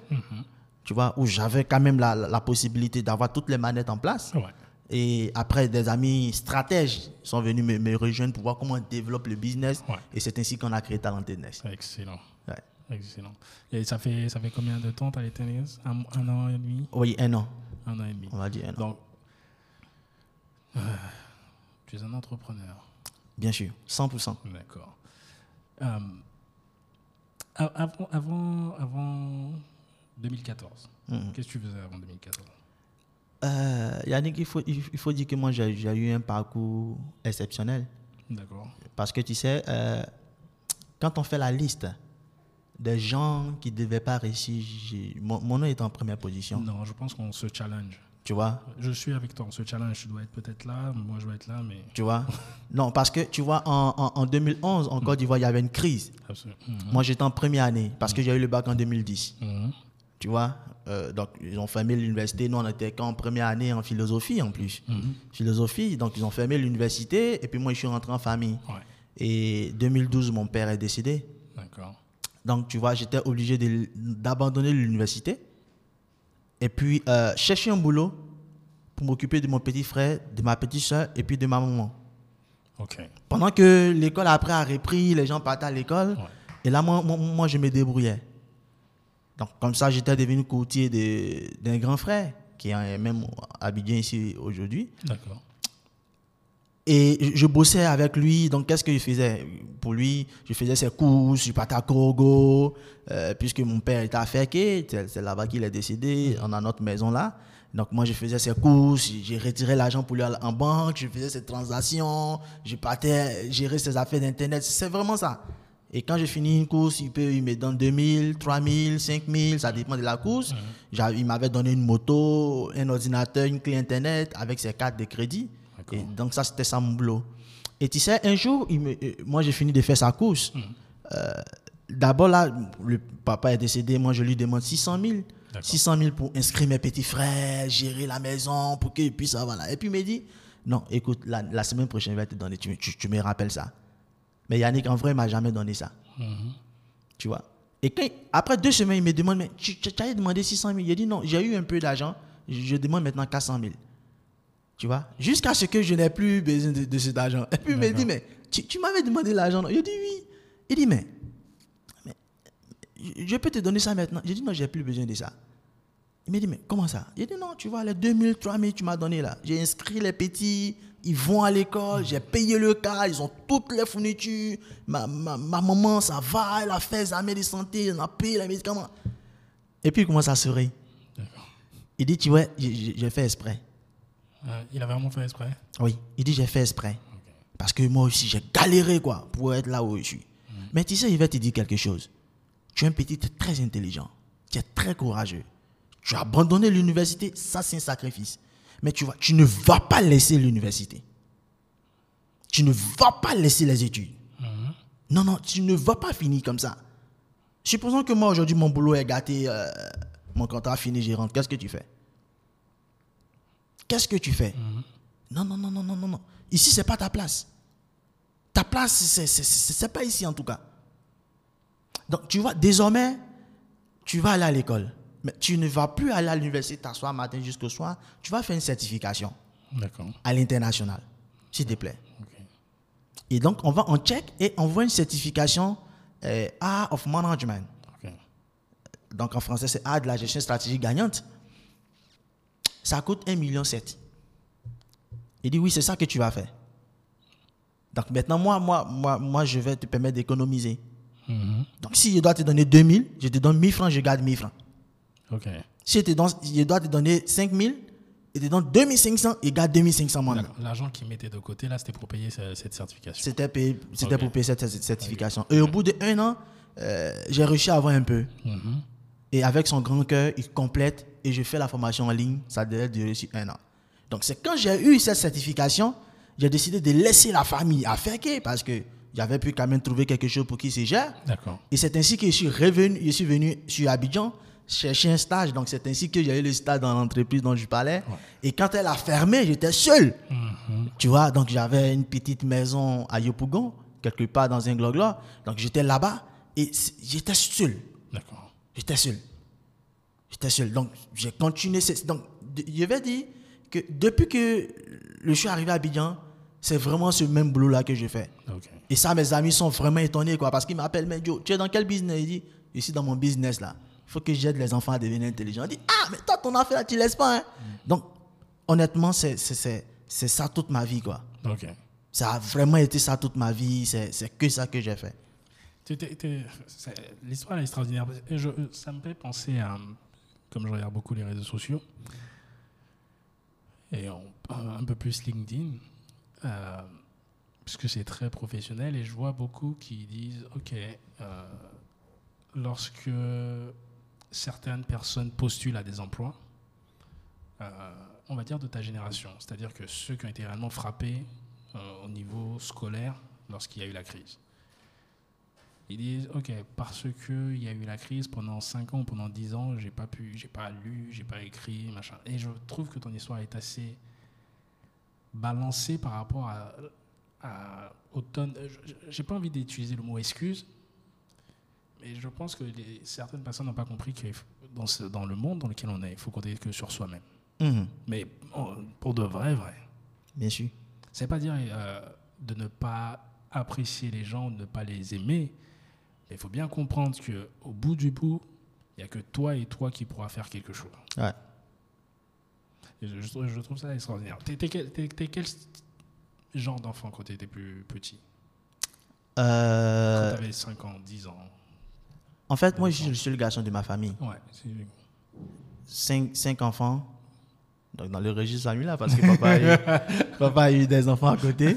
Tu vois, où j'avais quand même la possibilité d'avoir toutes les manettes en place. Ouais. Et après, des amis stratèges sont venus me, me rejoindre pour voir comment on développe le business. Ouais. Et c'est ainsi qu'on a créé Talentedness. Excellent. Ouais. Excellent. Et ça fait, ça fait combien de temps, as été un, un an et demi? Oui, un an. Un an et demi. On va dire un an. Donc, euh, tu es un entrepreneur. Bien sûr, 100%. D'accord. Euh, avant, avant, avant 2014, Mhm. qu'est-ce que tu faisais avant 2014 Euh, Yannick, il faut, il il faut dire que moi, j'ai eu un parcours exceptionnel. D'accord. Parce que tu sais, euh, quand on fait la liste des gens qui ne devaient pas réussir, mon, mon nom est en première position. Non, je pense qu'on se challenge. Tu vois? Je suis avec toi, on se challenge. Tu dois être peut-être là, moi je dois être là, mais Tu vois? Non, parce que tu vois, en, en- en 2011, en Côte d'Ivoire, il y avait une crise. absolument. Mhm. Moi, j'étais en première année parce que j'ai eu le bac en 2010. Mhm. Tu vois Euh, Donc, ils ont fermé l'université. Nous, on était qu'en première année en philosophie en plus. Mhm. Philosophie. Donc, ils ont fermé l'université et puis moi, je suis rentré en famille. Ouais, Et 2012, mon père est décédé. d'accord. Donc, tu vois, j'étais obligé d'abandonner l'université et puis euh, chercher un boulot pour m'occuper de mon petit frère, de ma petite soeur et puis de ma maman. Ok. Pendant que l'école après a repris, les gens partaient à l'école. Ouais. Et là, moi, moi, moi, je me débrouillais. Donc, comme ça, j'étais devenu courtier de- d'un grand frère qui est même à Abidjan ici aujourd'hui. D'accord. Et je- bossais avec lui. Donc, qu'est-ce que je faisais? Pour lui, je faisais ses courses, je partais à Korogo, euh, puisque mon père était à c'est là-bas qu'il est décédé, on a notre maison là. Donc, moi, je faisais ses courses, j'ai retiré l'argent pour lui en banque, je faisais ses transactions, je partais gérer ses affaires d'Internet. C'est vraiment ça. Et quand j'ai fini une course, il, peut, il me donne 2000, 3000, 5000, ça dépend de la course. J'a- Il m'avait donné une moto, un ordinateur, une clé Internet avec ses cartes de crédit. Et donc ça, c'était ça mon boulot. Et tu sais, un jour, il me- euh, moi j'ai fini de faire sa course. Euh, D'abord là, le papa est décédé, moi je lui demande 600 000. D'accord. 600 000 pour inscrire mes petits frères, gérer la maison, pour qu'ils puissent avoir là. Et puis il me dit, non, écoute, la, la semaine prochaine, je vais te donner, tu, me- tu- tu me rappelles ça. Mais Yannick, en vrai, il m'a jamais donné ça. Mhm. Tu vois? Et quand, après deux semaines, il me demande, mais tu, tu, as demandé 600 000. J'ai dit, non, j'ai eu un peu d'argent, je, je demande maintenant 400 000. Tu vois? Jusqu'à ce que je n'ai plus besoin de, de cet argent. Et puis il me dit, mais tu, tu m'avais demandé l'argent. Il dit, oui. Il dit, mais, mais, je- je peux te donner ça maintenant. J'ai dit, non, j'ai plus besoin de ça. Il me dit, mais comment ça? J'ai dit, non, tu vois, les 2000, 3000 tu m'as donné là. J'ai inscrit les petits, ils vont à l'école, j'ai payé le cas, ils ont toutes les fournitures. Ma, ma, ma maman, ça va, elle a fait les examens de santé, elle a payé les médicaments. Et puis il commence à sourire. D'accord. Il dit, tu vois, j'ai- fait exprès. Euh, il a vraiment fait exprès? Oui, il dit, j'ai fait exprès. Parce que moi aussi, j'ai galéré, quoi, pour être là où je suis. Mais tu sais, il va te dire quelque chose. Tu es un petit très intelligent. Tu es très courageux. Tu as abandonné l'université, ça, c'est un sacrifice. Mais tu vois, tu ne vas pas laisser l'université. Tu ne vas pas laisser les études. Non, non, tu ne vas pas finir comme ça. Supposons que moi, aujourd'hui, mon boulot est gâté. euh, mon contrat fini, je rentre. Qu'est-ce que tu fais? Qu'est-ce que tu fais? Non, non, non, non, non, non, non. Ici, c'est pas ta place. Ta place, c'est- c'est pas ici en tout cas. Donc, tu vois, désormais, tu vas aller à l'école. Mais tu ne vas plus aller à l'université t'asseoir matin jusqu'au soir. Tu vas faire une certification à l'international, s'il te plaît. Et donc, on va en check et on voit une certification euh, Art of Management. Donc, en français, c'est Art de la gestion stratégique gagnante. Ça coûte 1,7 million. Il dit, oui, c'est ça que tu vas faire. Donc, maintenant, moi, moi, moi, moi je vais te permettre d'économiser. Mhm. Donc, si je dois te donner 2000, je te donne 1000 francs, je garde 1000 francs. Ok. Si te donne, je dois te donner 5000, je te donne 2500 et garde 2500 moi D'accord. L'argent qu'ils mettaient de côté, là, c'était pour payer ce- cette certification. C'était pour payer cette, certification. Et au bout d'un an, euh, j'ai réussi à avoir un peu. Mhm. Et avec son grand cœur, il complète et je fais la formation en ligne. Ça devait durer un an. Donc, c'est quand j'ai eu cette certification, j'ai décidé de laisser la famille à faire que parce que j'avais pu quand même trouver quelque chose pour qui se gère. D'accord. Et c'est ainsi que je suis revenu, je suis venu sur Abidjan chercher un stage. Donc, c'est ainsi que j'ai eu le stage dans l'entreprise dont je parlais. Et quand elle a fermé, j'étais seul. Tu vois, donc j'avais une petite maison à Yopougon, quelque part dans un gloglo. Donc, j'étais là-bas et j'étais seul. D'accord. J'étais seul. J'étais seul. Donc, j'ai continué. Donc, je vais dire que depuis que je suis arrivé à Abidjan, c'est vraiment ce même boulot-là que je fais. Et ça, mes amis sont vraiment étonnés, quoi, parce qu'ils m'appellent, mais Joe, tu es dans quel business? Il dit, je suis dans mon business, là. Il faut que j'aide les enfants à devenir intelligents. Il dit, ah, mais toi, ton affaire, tu laisses pas, hein. Donc, honnêtement, c'est ça toute ma vie, quoi. Ok. Ça a vraiment été ça toute ma vie. C'est que ça que j'ai fait. L'histoire est extraordinaire. Et je- ça me fait penser à, comme je regarde beaucoup les réseaux sociaux, et on- un peu plus LinkedIn, euh, puisque c'est très professionnel, et je vois beaucoup qui disent, OK, euh, lorsque certaines personnes postulent à des emplois, euh, on va dire de ta génération, c'est-à-dire que ceux qui ont été réellement frappés euh, au niveau scolaire lorsqu'il y a eu la crise. Ils disent, ok, parce que il y a eu la crise pendant 5 ans, pendant 10 ans, j'ai pas pu, j'ai pas lu, j'ai pas écrit, machin. Et je trouve que ton histoire est assez balancée par rapport à, à J'ai pas envie d'utiliser le mot excuse, mais je pense que les- certaines personnes n'ont pas compris que dans, ce- dans le monde dans lequel on est, il faut compter que sur soi-même. Mhm. Mais oh, pour de vrai, vrai. Bien sûr. C'est pas dire euh, de ne pas apprécier les gens, de ne pas les aimer. Mais il faut bien comprendre que au bout du bout, il n'y a que toi et toi qui pourra faire quelque chose. Ouais. Et je, je trouve- je trouve ça extraordinaire. T'es t'es quel, t'es- t'es quel genre d'enfant quand tu étais plus petit? Quand Euh, tu avais 5 ans, 10 ans? En fait, moi, je suis le seul garçon de ma famille. Ouais. Cinq, cinq enfants. Donc, dans le registre familial, parce que papa a, eu, papa a eu des enfants à côté.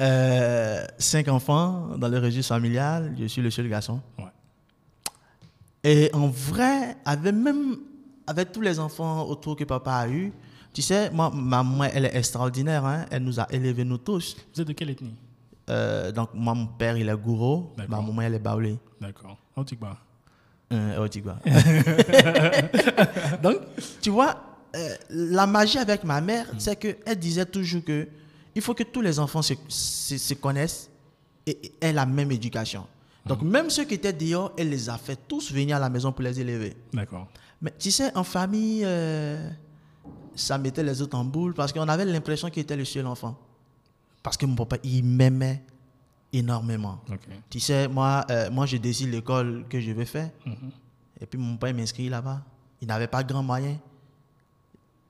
Euh, cinq enfants dans le registre familial. Je suis le seul garçon. Ouais. Et en vrai, avec même avec tous les enfants autour que papa a eu, tu sais, moi, ma maman, elle est extraordinaire. hein. Elle nous a élevés, nous tous. Vous êtes de quelle ethnie? Euh, donc, moi, mon père, il est gourou. Ma D'accord. maman, elle est baoulée. D'accord. Antigua. Euh. Donc, tu vois, euh, la magie avec ma mère, c'est qu'elle disait toujours que il faut que tous les enfants se, se- se connaissent et et aient la même éducation. Donc, même ceux qui étaient dehors, elle les a fait tous venir à la maison pour les élever. D'accord. Mais tu sais, en famille, euh, ça mettait les autres en boule parce qu'on avait l'impression qu'il était le seul enfant. Parce que mon papa, il m'aimait énormément. Tu sais, moi, euh, moi je décide l'école que je vais faire. Mhm. Et puis mon père m'inscrit là-bas. Il n'avait pas grand moyen.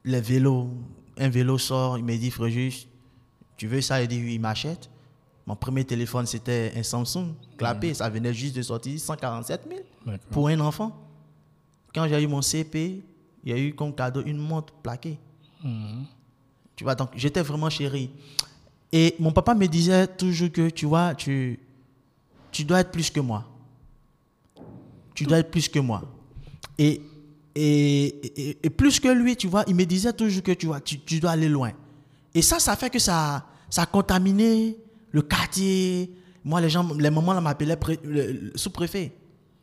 Les vélos, un vélo sort, il me dit, Fréjus, tu veux ça? Il dit, oui, il m'achète. Mon premier téléphone, c'était un Samsung clapé. Ça venait juste de sortir 147 000 D'accord. pour un enfant. Quand j'ai eu mon CP, il y a eu comme cadeau une montre plaquée. Mhm. Tu vois, donc j'étais vraiment chéri. Et mon papa me disait toujours que, tu vois, tu, tu dois être plus que moi. Tu dois être plus que moi. Et, et, et, et plus que lui, tu vois, il me disait toujours que, tu vois, tu, tu dois aller loin. Et ça, ça fait que ça, ça a contaminé le quartier. Moi, les gens, les mamans m'appelaient sous-préfet.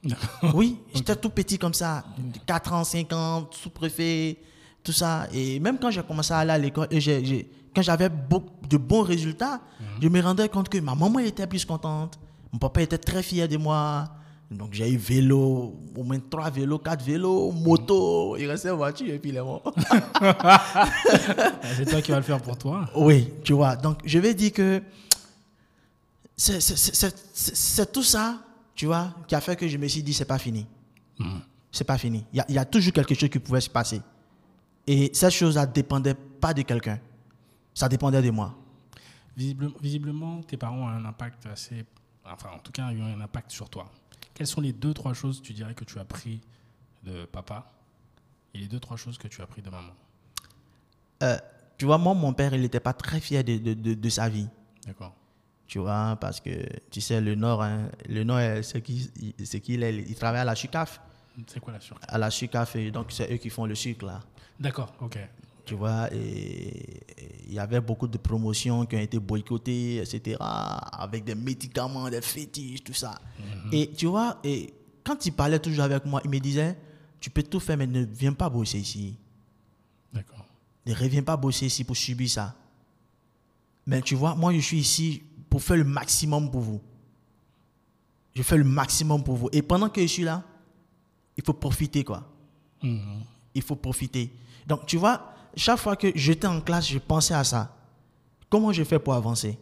Oui, j'étais tout petit comme ça, 4 ans, 5 ans, sous-préfet, tout ça. Et même quand j'ai commencé à aller à l'école, et quand j'avais de bons résultats, je me rendais compte que ma maman était plus contente, mon papa était très fier de moi. Donc j'ai eu vélo, au moins 3 vélos, 4 vélos, moto, il restait voiture et puis il est mort. C'est toi qui vas le faire pour toi. Oui, tu vois. Donc, je vais dire que c'est- tout ça, tu vois, qui a fait que je me suis dit, c'est pas fini. C'est pas fini. Il y, a- il y a toujours quelque chose qui pouvait se passer. Et cette chose ne dépendait pas de quelqu'un. Ça dépendait de moi. Visiblement, visiblement, tes parents ont un impact assez. Enfin, en tout cas, ont eu un impact sur toi. Quelles sont les deux, trois choses, tu dirais, que tu as appris de papa et les deux, trois choses que tu as appris de maman? Euh, tu vois, moi, mon père, il n'était pas très fier de, de- de- de sa vie. D'accord. Tu vois, parce que, tu sais, le Nord, hein, le Nord, c'est qui- c'est qu'il est, il travaille à la CHUCAF. C'est quoi la sur À la CHUCAF, et donc c'est eux qui font le sucre, là. D'accord, ok. Tu vois, il y avait beaucoup de promotions qui ont été boycottées, etc., avec des médicaments, des fétiches, tout ça. Et tu vois, et quand il parlait toujours avec moi, il me disait, tu peux tout faire, mais ne viens pas bosser ici. D'accord. Ne reviens pas bosser ici pour subir ça. Mais tu vois, moi, je suis ici pour faire le maximum pour vous. Je fais le maximum pour vous. Et pendant que je suis là, il faut profiter, quoi Mhm. Il faut profiter. Donc, tu vois, chaque fois que j'étais en classe, je pensais à ça. Comment je fais pour avancer?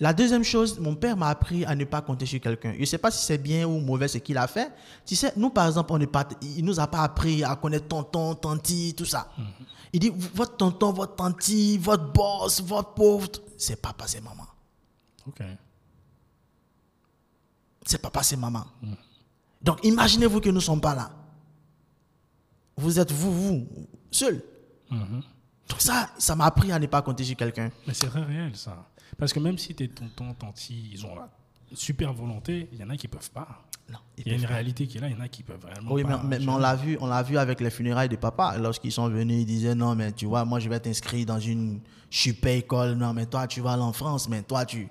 La deuxième chose, mon père m'a appris à ne pas compter sur quelqu'un. Je ne sais pas si c'est bien ou mauvais ce qu'il a fait. Tu sais, nous, par exemple, on n'est pas, il ne nous a pas appris à connaître tonton, tanti, tout ça. Il dit, votre tonton, votre tanti, votre boss, votre pauvre, c'est papa, c'est maman. Ok. C'est papa, c'est maman. Donc, imaginez-vous que nous ne sommes pas là. Vous êtes vous, vous, seul. Mhm. Donc ça, ça m'a appris à ne pas compter sur quelqu'un. Mais c'est très réel, ça. Parce que même si tes tontons, tantis, ils ont la super volonté, il y en a qui peuvent pas. Non, Il y a une réalité qui est là, il y en a qui peuvent vraiment Oui, pas. mais- mais on l'a vu, on l'a vu avec les funérailles de papa. Lorsqu'ils sont venus, ils disaient non, mais tu vois, moi je vais t'inscrire dans une super école. Non, mais toi tu vas aller en France, mais toi tu.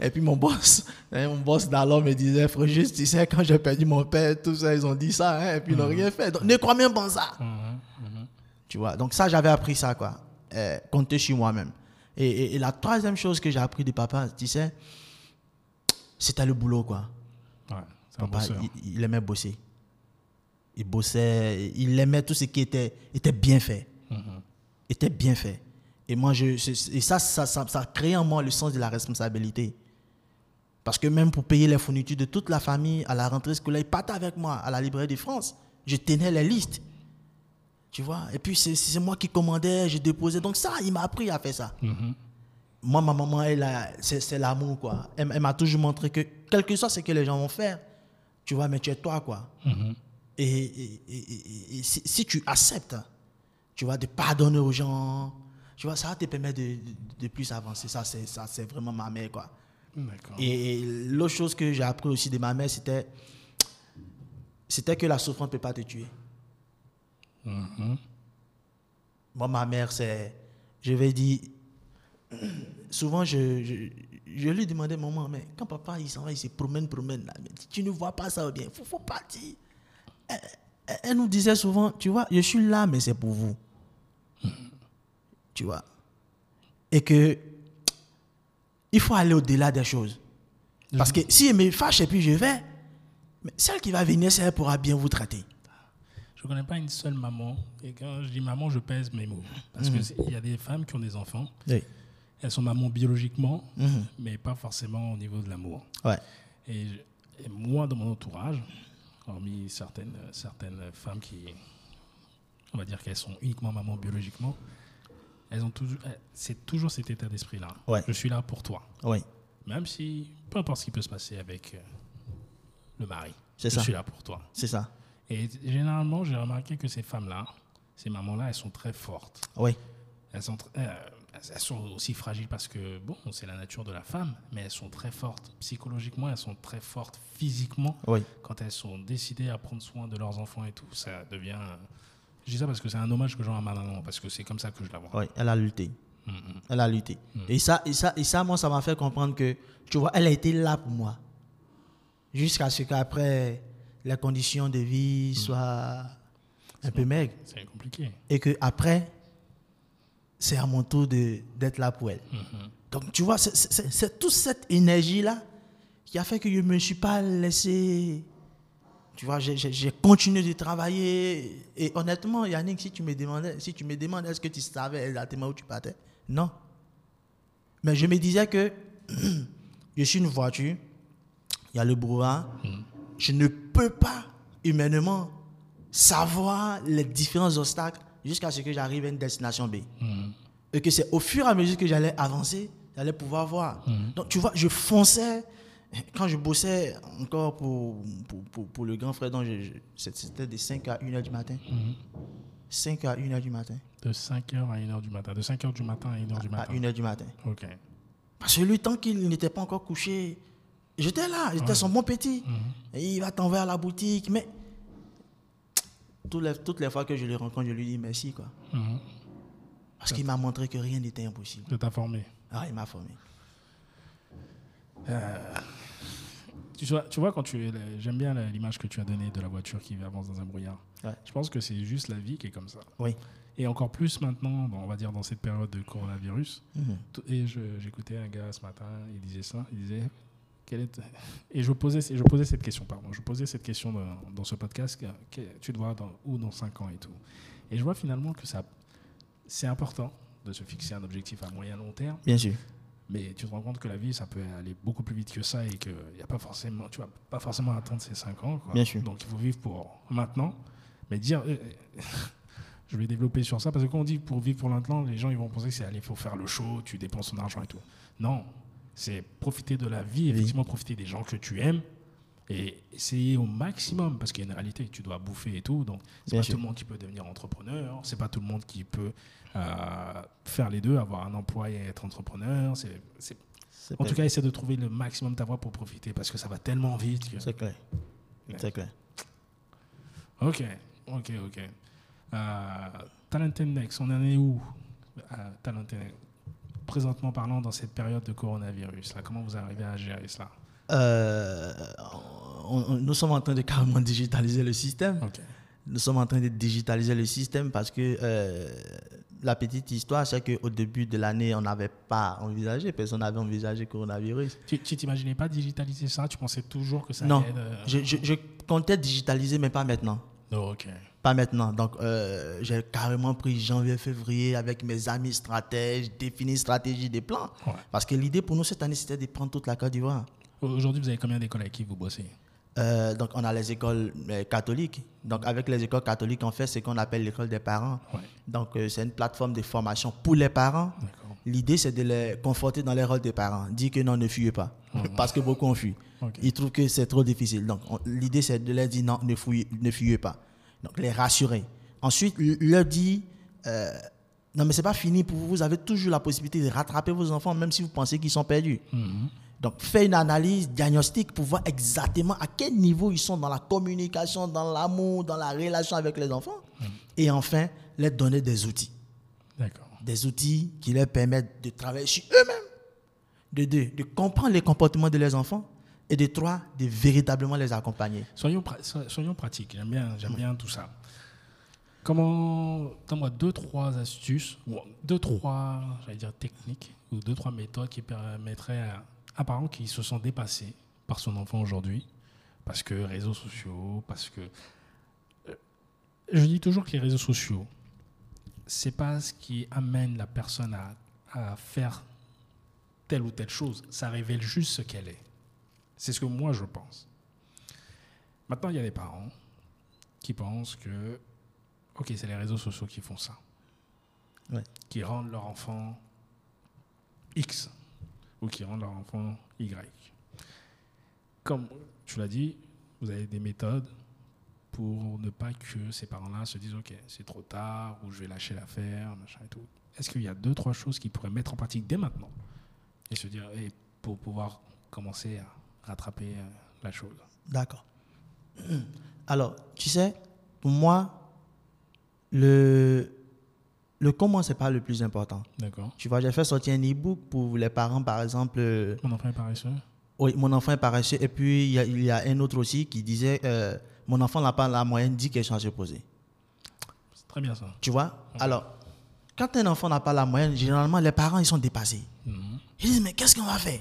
Et puis mon boss, hein, mon boss d'alors me disait, frère, juste, tu sais, quand j'ai perdu mon père, tout ça, ils ont dit ça, hein, et puis ils n'ont rien fait. Donc ne crois même pas en ça. Mhm, Tu vois, donc ça, j'avais appris ça, quoi. Euh, compter sur moi-même. Et, et- et la troisième chose que j'ai appris de papa, tu sais, c'était le boulot, quoi. Ouais, Papa, il, il aimait bosser. Il bossait, il aimait tout ce qui était, était bien fait. Mhm. Était bien fait. Et moi, je, et ça, ça, ça, créé en moi le sens de la responsabilité. Parce que même pour payer les fournitures de toute la famille à la rentrée scolaire, il partait avec moi à la librairie de France. Je tenais les listes. Tu vois? Et puis, c'est moi qui commandais, je déposais. Donc, ça, il m'a appris à faire ça. Mhm. Moi, ma maman, c'est l'amour, quoi. Elle, elle m'a toujours montré que, quel que soit ce que les gens vont faire, tu vois, mais tu es toi, quoi. Mhm. Et, et- et- et- et si, si tu acceptes, tu vois, de pardonner aux gens, tu vois, ça te permettre de, de- de plus avancer. Ça, c'est ça, c'est vraiment ma mère, quoi. Et, et l'autre chose que j'ai appris aussi de ma mère, c'était, c'était que la souffrance ne peut pas te tuer. Mhm. Moi, ma mère, c'est, je vais dire, souvent, je, je, je lui demandais, maman, mais quand papa, il s'en va, il se promène, promène, là, mais tu ne vois pas ça ou bien, il faut, faut partir. Elle, nous disait souvent, tu vois, je suis là, mais c'est pour vous. Tu vois. Et que, il faut aller au-delà des choses. Parce que si elle me fâche et puis je vais, mais celle qui va venir, c'est elle pourra bien vous traiter. Je ne connais pas une seule maman. Et quand je dis maman, je pèse mes mots. Parce Mhm. qu'il y a des femmes qui ont des enfants. Oui. Elles sont mamans biologiquement, Mhm. mais pas forcément au niveau de l'amour. Ouais. Et, je- et moi, dans mon entourage, hormis certaines, certaines femmes qui, on va dire qu'elles sont uniquement mamans biologiquement, elles ont toujours, eh, c'est toujours cet état d'esprit-là. Ouais. Je suis là pour toi. Oui. Même si, peu importe ce qui peut se passer avec euh, le mari, C'est je ça. suis là pour toi. C'est ça. Et généralement, j'ai remarqué que ces femmes-là, ces mamans-là, elles sont très fortes. Oui. Elles sont, tr- euh, elles sont aussi fragiles parce que, bon, c'est la nature de la femme, mais elles sont très fortes. Psychologiquement, elles sont très fortes. Physiquement, Oui. quand elles sont décidées à prendre soin de leurs enfants et tout, ça devient. Je dis ça parce que c'est un hommage que j'ai à ma maman, parce que c'est comme ça que je la vois. Oui. Elle a lutté. Elle a lutté. Et, ça, et, ça, et ça, moi, ça m'a fait comprendre que, tu vois, elle a été là pour moi. Jusqu'à ce qu'après, les conditions de vie soient un peu maigres. C'est compliqué. Et que après, c'est à mon tour d'être là pour elle. Donc, tu vois, c'est toute cette énergie-là qui a fait que je ne me suis pas laissé. Tu vois, j'ai- continué de travailler. Et honnêtement, Yannick, si tu me demandais, si tu me demandes est-ce que tu savais exactement où tu partais, non. Mais je me disais que je suis une voiture, il y a le brouhaha, je ne peux pas humainement savoir les différents obstacles jusqu'à ce que j'arrive à une destination B. Et que c'est au fur et à mesure que j'allais avancer, j'allais pouvoir voir. Donc, tu vois, je fonçais. Quand je bossais encore pour, pour, pour, pour le grand frère, c'était de 5 à 1 heure du matin. 5 à 1 heure du matin. De 5h à 1h du matin. De 5h du matin à 1h du À matin. 1 heure du matin. Ok. Parce que lui, tant qu'il n'était pas encore couché, j'étais là, j'étais son bon petit. Et il va t'envoyer à la boutique. Mais toutes les, toutes les fois que je le rencontre, je lui dis merci. Quoi. Mhm. Parce qu'il m'a montré que rien n'était impossible. De t'informer. Ah, il m'a formé. Tu vois, tu vois quand tu j'aime bien l'image que tu as donnée de la voiture qui avance dans un brouillard. Ouais. Je pense que c'est juste la vie qui est comme ça. Oui. Et encore plus maintenant, on va dire dans cette période de coronavirus. Mhm. Et j'écoutais un gars ce matin, il disait ça, il disait quelle est et je posais je posais cette question pardon, je posais cette question dans, dans ce podcast que- que tu te vois dans où dans 5 ans et tout. Et je vois finalement que ça c'est important de se fixer un objectif à moyen long terme, Bien sûr. Mais tu te rends compte que la vie ça peut aller beaucoup plus vite que ça et que y a pas forcément tu vas pas forcément attendre ces 5 ans quoi. Bien sûr. Donc il faut vivre pour maintenant, mais dire euh, je vais développer sur ça parce que quand on dit pour vivre pour l'instant, les gens ils vont penser que c'est aller faut faire le show, tu dépenses ton argent et tout. Non, c'est profiter de la vie, effectivement profiter des gens que tu aimes et essayer au maximum parce qu'il y a une réalité, tu dois bouffer et tout. Donc c'est pas sûr. tout le monde qui peut devenir entrepreneur, c'est pas tout le monde qui peut euh, faire les deux, avoir un emploi et être entrepreneur. C'est, c'est- C'est En tout cas, essaie de trouver le maximum de ta voie pour profiter parce que ça va tellement vite. que- c'est clair. C'est clair. Ok, ok, ok. Euh, Talented Next, on en est où? Euh, Talented Next Présentement parlant, dans cette période de coronavirus, là, comment vous arrivez à gérer cela? Euh, on- on- nous sommes en train de carrément digitaliser le système. Nous sommes en train de digitaliser le système parce que euh, la petite histoire, c'est qu'au début de l'année, on n'avait pas envisagé, personne n'avait envisagé le coronavirus. Tu t'imaginais pas digitaliser ça? Tu pensais toujours que ça non, allait être, euh, je, je- je comptais digitaliser, mais pas maintenant. Non, ok. Pas maintenant. Donc, euh, j'ai carrément pris janvier, février avec mes amis stratèges, défini stratégie, des plans. Ouais. Parce que l'idée pour nous cette année, c'était de prendre toute la Côte d'Ivoire. Aujourd'hui, vous avez combien d'écoles avec qui vous bossez? Euh, donc, on a les écoles euh, catholiques. Donc, avec les écoles catholiques, on fait ce qu'on appelle l'école des parents. Ouais. Donc, euh, c'est une plateforme de formation pour les parents. L'idée, c'est de les conforter dans les rôles des parents. Dire que non, ne fuyez pas. Parce que beaucoup ont fui. Ils trouvent que c'est trop difficile. Donc, on- l'idée, c'est de leur dire non, ne fuyez, ne fuyez pas. Donc, les rassurer. Ensuite, leur dire non, mais c'est pas fini pour vous. Vous avez toujours la possibilité de rattraper vos enfants, même si vous pensez qu'ils sont perdus. Mhm. Donc, faire une analyse diagnostique pour voir exactement à quel niveau ils sont dans la communication, dans l'amour, dans la relation avec les enfants. Et enfin, leur donner des outils. D'accord. Des outils qui leur permettent de travailler sur eux-mêmes. De deux, de comprendre les comportements de leurs enfants. Et de trois, de véritablement les accompagner. Soyons, pra- so- soyons pratiques, j'aime bien, j'aime bien tout ça. Comment, donne-moi deux, trois astuces, ou deux, trois, j'allais dire techniques, ou deux, trois méthodes qui permettraient à un parent qui se sent dépassé par son enfant aujourd'hui, parce que réseaux sociaux, parce que. euh, Je dis toujours que les réseaux sociaux, c'est pas ce qui amène la personne à, à faire telle ou telle chose, ça révèle juste ce qu'elle est. C'est ce que moi je pense. Maintenant, il y a des parents qui pensent que, ok, c'est les réseaux sociaux qui font ça, Ouais. qui rendent leur enfant X ou qui rendent leur enfant Y. Comme tu l'as dit, vous avez des méthodes pour ne pas que ces parents-là se disent, ok, c'est trop tard ou je vais lâcher l'affaire, machin et tout. Est-ce qu'il y a deux, trois choses qu'ils pourraient mettre en pratique dès maintenant et se dire, et pour pouvoir commencer à rattraper euh, la chose? D'accord. Alors, tu sais, pour moi, le, le comment, c'est pas le plus important. D'accord. Tu vois, j'ai fait sortir un e-book pour les parents, par exemple. euh, Mon enfant est paresseux. Oui, mon enfant est paresseux. Et puis, il y a, il y a un autre aussi qui disait euh, Mon enfant n'a pas la moyenne 10 questions à se poser. C'est très bien ça. Tu vois? Alors, quand un enfant n'a pas la moyenne, généralement, les parents, ils sont dépassés. Mhm. Ils disent Mais qu'est-ce qu'on va faire?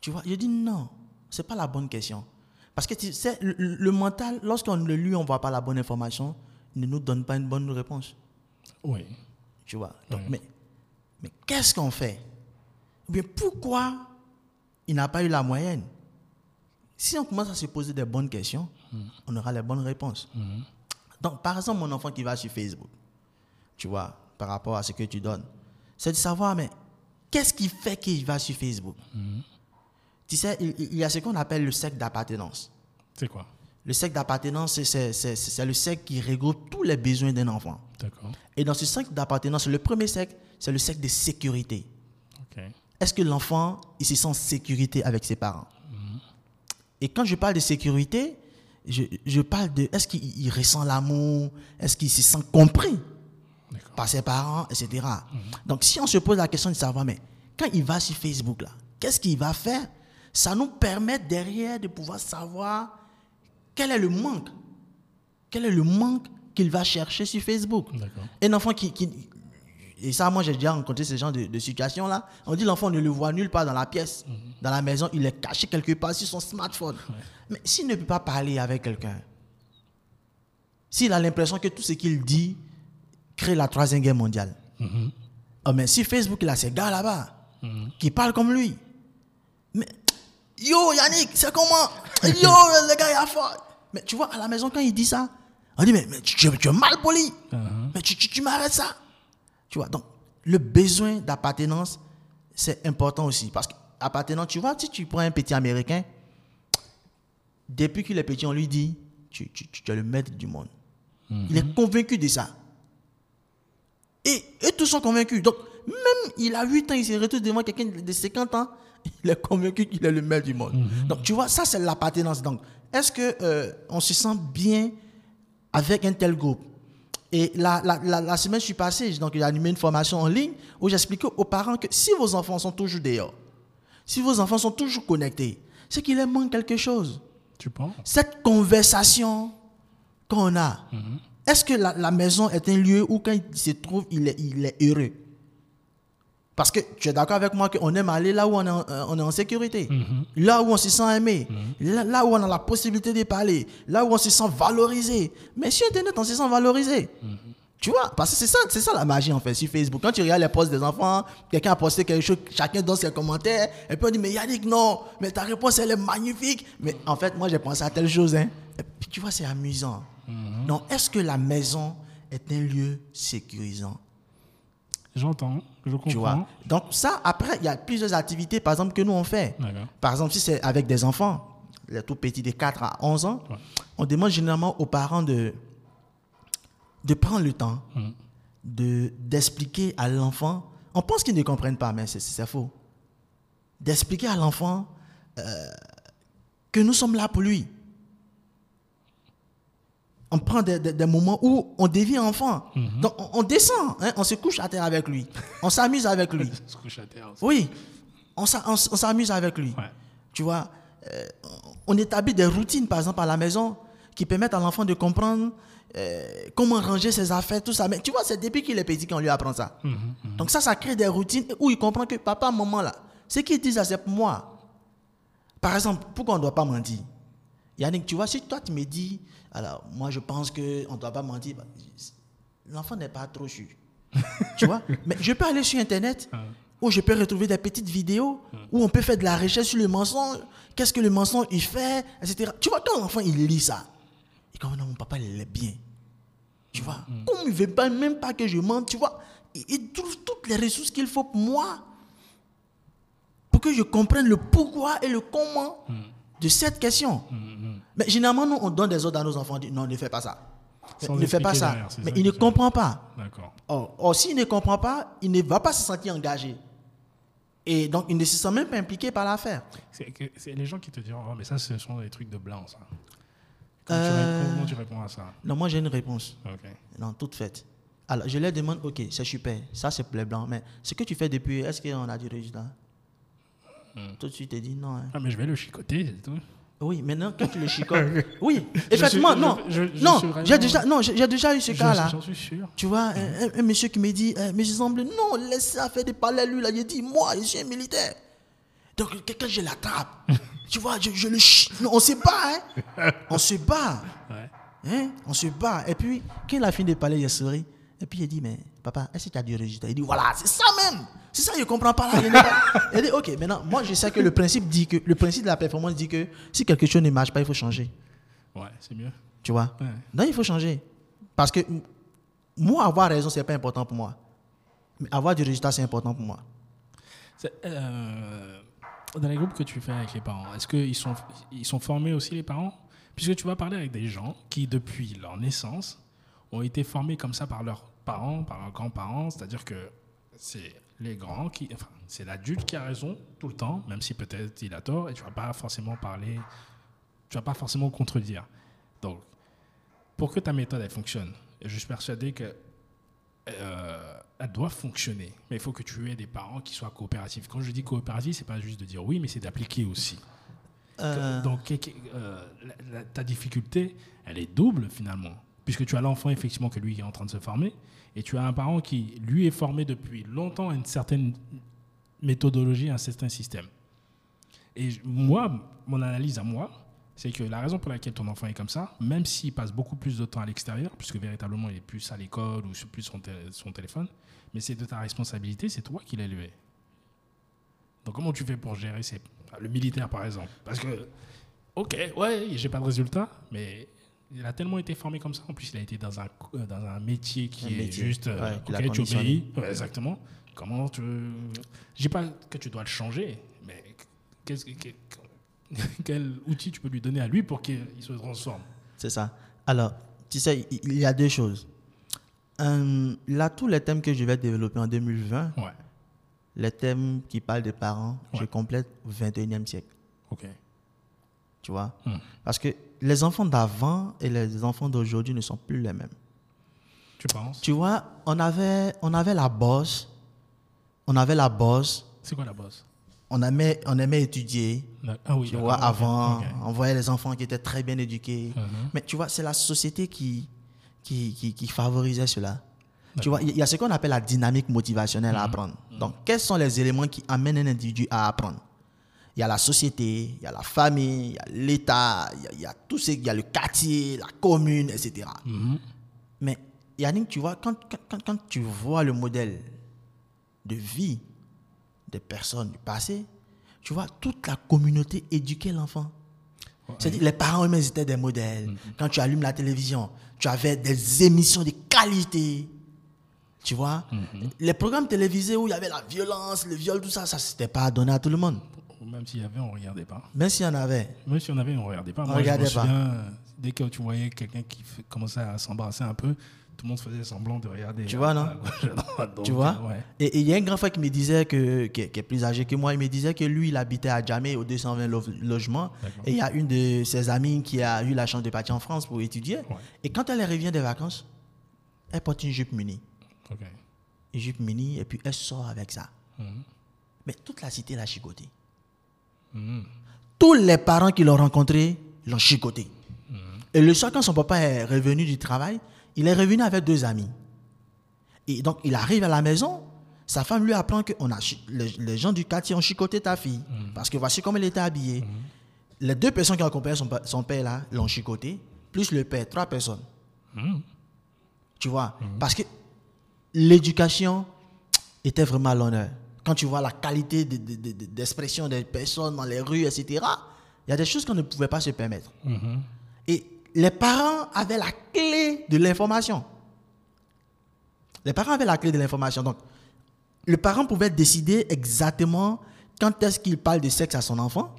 Tu vois? Je dis Non, ce n'est pas la bonne question. Parce que tu sais, le, le mental, lorsqu'on le lit, on ne voit pas la bonne information, ne nous donne pas une bonne réponse. Oui. Tu vois Donc, Ouais. mais, mais qu'est-ce qu'on fait? Ou bien pourquoi il n'a pas eu la moyenne? Si on commence à se poser des bonnes questions, on aura les bonnes réponses. Mhm. Donc, par exemple, mon enfant qui va sur Facebook, tu vois, par rapport à ce que tu donnes, c'est de savoir, mais qu'est-ce qui fait qu'il va sur Facebook? Tu sais, il, il y a ce qu'on appelle le cercle d'appartenance. C'est quoi? Le cercle d'appartenance, c'est- le cercle qui regroupe tous les besoins d'un enfant. Et dans ce cercle d'appartenance, le premier cercle, c'est le cercle de sécurité. Est-ce que l'enfant, il se sent en sécurité avec ses parents? Et quand je parle de sécurité, je, je parle de est-ce qu'il il ressent l'amour? Est-ce qu'il se sent compris? Par ses parents, etc. Donc, si on se pose la question de savoir, mais quand il va sur Facebook, là, qu'est-ce qu'il va faire? Ça nous permet derrière de pouvoir savoir quel est le manque. Quel est le manque qu'il va chercher sur Facebook un enfant qui, qui- Et ça, moi, j'ai déjà rencontré ce genre de, de situation-là. On dit l'enfant ne le voit nulle part dans la pièce. Dans la maison, il est caché quelque part sur son smartphone. Mais s'il ne peut pas parler avec quelqu'un, s'il a l'impression que tout ce qu'il dit crée la troisième guerre mondiale, Mhm. oh, mais si Facebook, il a ces gars là-bas Mhm. qui parlent comme lui. Mais yo, Yannick, c'est comment? Yo, le gars, il a fort. Mais tu vois, à la maison, quand il dit ça, on dit, mais, mais tu, es mal poli. Mhm. Mais tu, tu, tu m'arrêtes ça. Tu vois, donc, le besoin d'appartenance, c'est important aussi. Parce que, appartenance, tu vois, si tu prends un petit Américain, depuis qu'il est petit, on lui dit, tu, tu, tu- es le maître du monde. Il est convaincu de ça. Et, et tous sont convaincus. Donc, même il a 8 ans, il se retrouve devant quelqu'un de 50 ans, il est convaincu qu'il est le maître du monde. Donc, tu vois, ça, c'est l'appartenance. Donc, est-ce que euh, on se sent bien avec un tel groupe. Et la, la, la, la semaine, je suis passé, donc j'ai animé une formation en ligne où j'expliquais aux parents que si vos enfants sont toujours dehors, si vos enfants sont toujours connectés, c'est qu'il leur manque quelque chose. Tu penses? Cette conversation qu'on a, est-ce que la, la maison est un lieu où quand il se trouve, il est, il est heureux? Parce que tu es d'accord avec moi qu'on aime aller là où on est en, euh, on est en sécurité, là où on se sent aimé, là, là où on a la possibilité de parler, là où on se sent valorisé. Mais sur Internet, on se sent valorisé. Tu vois, parce que c'est ça, c'est ça la magie en fait sur Facebook. Quand tu regardes les posts des enfants, quelqu'un a posté quelque chose, chacun donne ses commentaires, et puis on dit mais Yannick non, mais ta réponse elle est magnifique. Mais en fait moi j'ai pensé à telle chose hein. Et puis tu vois c'est amusant. Donc est-ce que la maison est un lieu sécurisant? J'entends, je Tu vois. comprends. Donc ça après il y a plusieurs activités par exemple que nous on fait. Par exemple, si c'est avec des enfants, les tout petits de 4 à 11 ans, Ouais. on demande généralement aux parents de, de prendre le temps Mhm. de, d'expliquer à l'enfant. On pense qu'ils ne comprennent pas, mais c'est, c'est faux. D'expliquer à l'enfant euh, que nous sommes là pour lui. On prend des, des- des moments où on devient enfant. Donc on, on descend, hein, on se couche à terre avec lui. On s'amuse avec lui. Se couche à terre. Oui, on s'a- on on s'amuse avec lui. Ouais. Tu vois, euh, on établit des routines, par exemple, à la maison, qui permettent à l'enfant de comprendre euh, comment ranger ses affaires, tout ça. Mais tu vois, c'est depuis qu'il est petit qu'on lui apprend ça. Donc ça, ça crée des routines où il comprend que papa, maman, là, ce qu'ils disent, c'est pour moi. Par exemple, pourquoi on ne doit pas mentir? Yannick, tu vois, si toi, tu me dis, alors, moi, je pense qu'on ne doit pas mentir, bah, l'enfant n'est pas trop sûr. tu vois? Mais je peux aller sur Internet où je peux retrouver des petites vidéos où on peut faire de la recherche sur le mensonge, qu'est-ce que le mensonge il fait, etc. Tu vois, quand l'enfant il lit ça, il dit comme non, mon papa il est bien. Tu vois, comme il ne veut pas, même pas que je mente, tu vois, il, il trouve toutes les ressources qu'il faut pour moi, pour que je comprenne le pourquoi et le comment de cette question. Mais généralement, nous, on donne des ordres à nos enfants, on dit non, ne fais pas ça. Sans ne fais pas ça. derrière, Mais ça il ne comprend pas. D'accord. Or, or, s'il ne comprend pas, il ne va pas se sentir engagé. Et donc, il ne se sent même pas impliqué par l'affaire. C'est les gens qui te diront, oh, mais ça, ce sont des trucs de blanc, ça. Comment, tu, Euh. réponds, comment tu réponds à ça? Non, moi, j'ai une réponse. Non, toute faite. Alors, je leur demande, ok, c'est super, ça c'est les blancs, mais ce que tu fais depuis, est-ce qu'on a du résultat? Tout de suite, il dit non. hein. Ah, mais je vais le chicoter, c'est tout. Oui, maintenant, quand tu le chicotes. oui, effectivement, suis- non. je- je- je non, j'ai déjà, non, j'ai j'ai déjà eu ce cas-là. J'en suis sûr. Tu vois, un, un- un monsieur qui me dit, euh, mais je semble, non, laissez ça faire des parallèles, lui, là. Il dit, moi, je suis un militaire. Donc, quelqu'un, je l'attrape. tu vois, je, le ch... Non, on se bat, hein. On se bat. Ouais. Hein? On se bat. Et puis, quand il a fini de parler, il a souri. Et puis, il dit, mais papa, est-ce que tu as du résultat Il dit, voilà, c'est ça même. C'est ça, il ne comprend pas là. Il, dit, ok, maintenant, moi, je sais que le principe dit que, le principe de la performance dit que si quelque chose ne marche pas, il faut changer. Ouais, c'est mieux. Tu vois? Ouais. Non, il faut changer. Parce que moi, avoir raison, ce n'est pas important pour moi. Mais avoir du résultat, c'est important pour moi. Euh, dans les groupes que tu fais avec les parents, est-ce qu'ils sont, ils sont formés aussi, les parents? Puisque tu vas parler avec des gens qui, depuis leur naissance, ont été formés comme ça par leurs parents, par leurs grands-parents. C'est-à-dire que c'est les grands qui. Enfin, c'est l'adulte qui a raison tout le temps, même si peut-être il a tort, et tu vas pas forcément parler. Tu vas pas forcément contredire. Donc, pour que ta méthode elle fonctionne, et je suis persuadé que euh, elle doit fonctionner. Mais il faut que tu aies des parents qui soient coopératifs. Quand je dis coopératif, c'est pas juste de dire oui, mais c'est d'appliquer aussi. Euh, Donc, euh, la- la- ta difficulté, elle est double finalement. Puisque tu as l'enfant, effectivement, que lui est en train de se former, et tu as un parent qui, lui, est formé depuis longtemps à une certaine méthodologie, à un certain système. Et moi, mon analyse à moi, c'est que la raison pour laquelle ton enfant est comme ça, même s'il passe beaucoup plus de temps à l'extérieur, puisque véritablement il est plus à l'école ou plus son, son téléphone, mais c'est de ta responsabilité, c'est toi qui l'as élevé. Donc comment tu fais pour gérer ces- le militaire par exemple? Parce que, ok, ouais, j'ai pas de résultat, mais il a tellement été formé comme ça. En plus, il a été dans un, euh, dans un métier qui Un est métier, juste, euh, ouais, qu'il a ok, tu conditionné. obéis, Ouais, exactement. Comment tu, je dis pas que tu dois le changer, mais quel outil tu peux lui donner à lui pour qu'il se transforme? C'est ça. Alors, tu sais, il y a deux choses. Euh, là, tous les thèmes que je vais développer en 2020, Ouais, les thèmes qui parlent des parents, je complète au 21e siècle. ok. Tu vois Hmm. Parce que les enfants d'avant et les enfants d'aujourd'hui ne sont plus les mêmes. Tu penses? Tu vois, on avait, on avait la bosse, on avait la bosse, C'est quoi la bosse? On aimait, on aimait étudier. Ah oui, Tu vois, avant, on voyait les enfants qui étaient très bien éduqués. Mhm. Mais tu vois, c'est la société qui, qui, qui, qui favorisait cela. Tu vois, il y a ce qu'on appelle la dynamique motivationnelle à apprendre. Donc, quels sont les éléments qui amènent un individu à apprendre? Il y a la société, il y a la famille, il y a l'État, il y a, il y a tout ce, il y a le quartier, la commune, etc. Mhm. Mais Yannick, tu vois, quand, quand, quand- tu vois le modèle de vie des personnes du passé, tu vois, toute la communauté éduquait l'enfant. C'est-à-dire, les parents eux-mêmes étaient des modèles. Quand tu allumes la télévision, tu avais des émissions de qualité. Tu vois, les programmes télévisés où il y avait la violence, le viol, tout ça, ça c'était pas donné à tout le monde. Même s'il y avait, on regardait pas. Même s'il y en avait. Même si on avait, on regardait pas. On Moi, regardait je me pas. souviens, dès que tu voyais quelqu'un qui commençait à s'embrasser un peu, tout le monde faisait semblant de regarder. Tu vois, non. Tu vois? ouais. Et il y a un grand frère qui me disait, que, qui, est, qui est plus âgé que moi, il me disait que lui, il habitait à Djamé, au 220 lo- logements. Et il y a une de ses amies qui a eu la chance de partir en France pour étudier. Ouais. Et quand elle revient des vacances, elle porte une jupe mini. Ok. Une jupe mini, et puis elle sort avec ça. Mhm. Mais toute la cité l'a chicoté. Tous les parents qui l'ont rencontré l'ont chicoté. Et le soir, quand son papa est revenu du travail, il est revenu avec deux amis. Et donc, il arrive à la maison, sa femme lui apprend que les, gens du quartier ont chicoté ta fille. Parce que voici comment elle était habillée. Les deux personnes qui ont accompagné son, père là l'ont chicoté, plus le père, trois personnes. Tu vois? Parce que l'éducation était vraiment l'honneur. Quand tu vois la qualité de- de- de- de- d'expression des personnes dans les rues, etc., il y a des choses qu'on ne pouvait pas se permettre. Mhm. Et les parents avaient la clé de l'information. Les parents avaient la clé de l'information. Donc, le parent pouvait décider exactement quand est-ce qu'il parle de sexe à son enfant,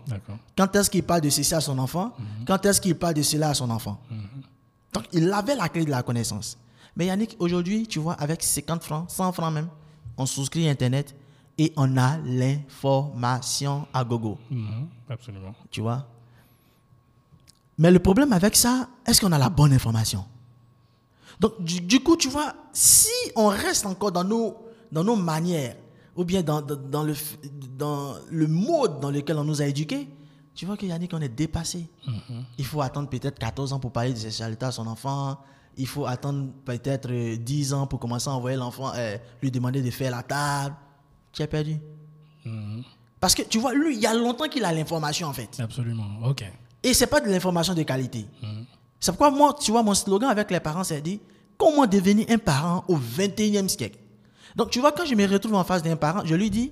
quand est-ce qu'il parle de ceci à son enfant, quand est-ce qu'il parle de cela à son enfant. Donc, il avait la clé de la connaissance. Mais Yannick, aujourd'hui, tu vois, avec 50 francs, 100 francs même, on souscrit Internet et on a l'information à gogo. Mhm. Absolument. Tu vois? Mais le problème avec ça, est-ce qu'on a la bonne information? Donc, du, du coup, tu vois, si on reste encore dans nos, dans nos manières, ou bien dans, dans, dans le, dans le mode dans lequel on nous a éduqués, tu vois que Yannick, on est dépassé. Il faut attendre peut-être 14 ans pour parler de sexualité à son enfant. Il faut attendre peut-être euh, 10 ans pour commencer à envoyer l'enfant, euh, lui demander de faire la table. Tu as perdu. Mhm. Parce que tu vois, lui, il y a longtemps qu'il a l'information en fait. Absolument. Ok. Et c'est pas de l'information de qualité. C'est pourquoi moi, tu vois, mon slogan avec les parents, c'est dit comment devenir un parent au 21e siècle? Donc, tu vois, quand je me retrouve en face d'un parent, je lui dis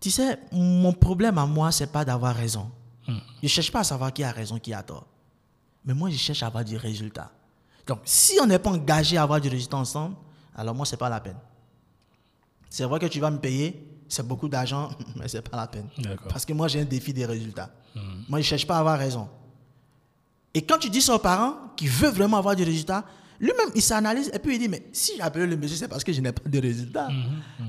tu sais, mon problème à moi, c'est pas d'avoir raison. Je cherche pas à savoir qui a raison, qui a tort. Mais moi, je cherche à avoir du résultat. Donc, si on n'est pas engagé à avoir du résultat ensemble, alors moi, c'est pas la peine. C'est vrai que tu vas me payer, c'est beaucoup d'argent, mais c'est pas la peine. Parce que moi, j'ai un défi des résultats. Moi, je cherche pas à avoir raison. Et quand tu dis ça aux parents qui veulent vraiment avoir du résultat, lui-même, il s'analyse et puis il dit, mais si j'ai appelé le monsieur, c'est parce que je n'ai pas de résultat.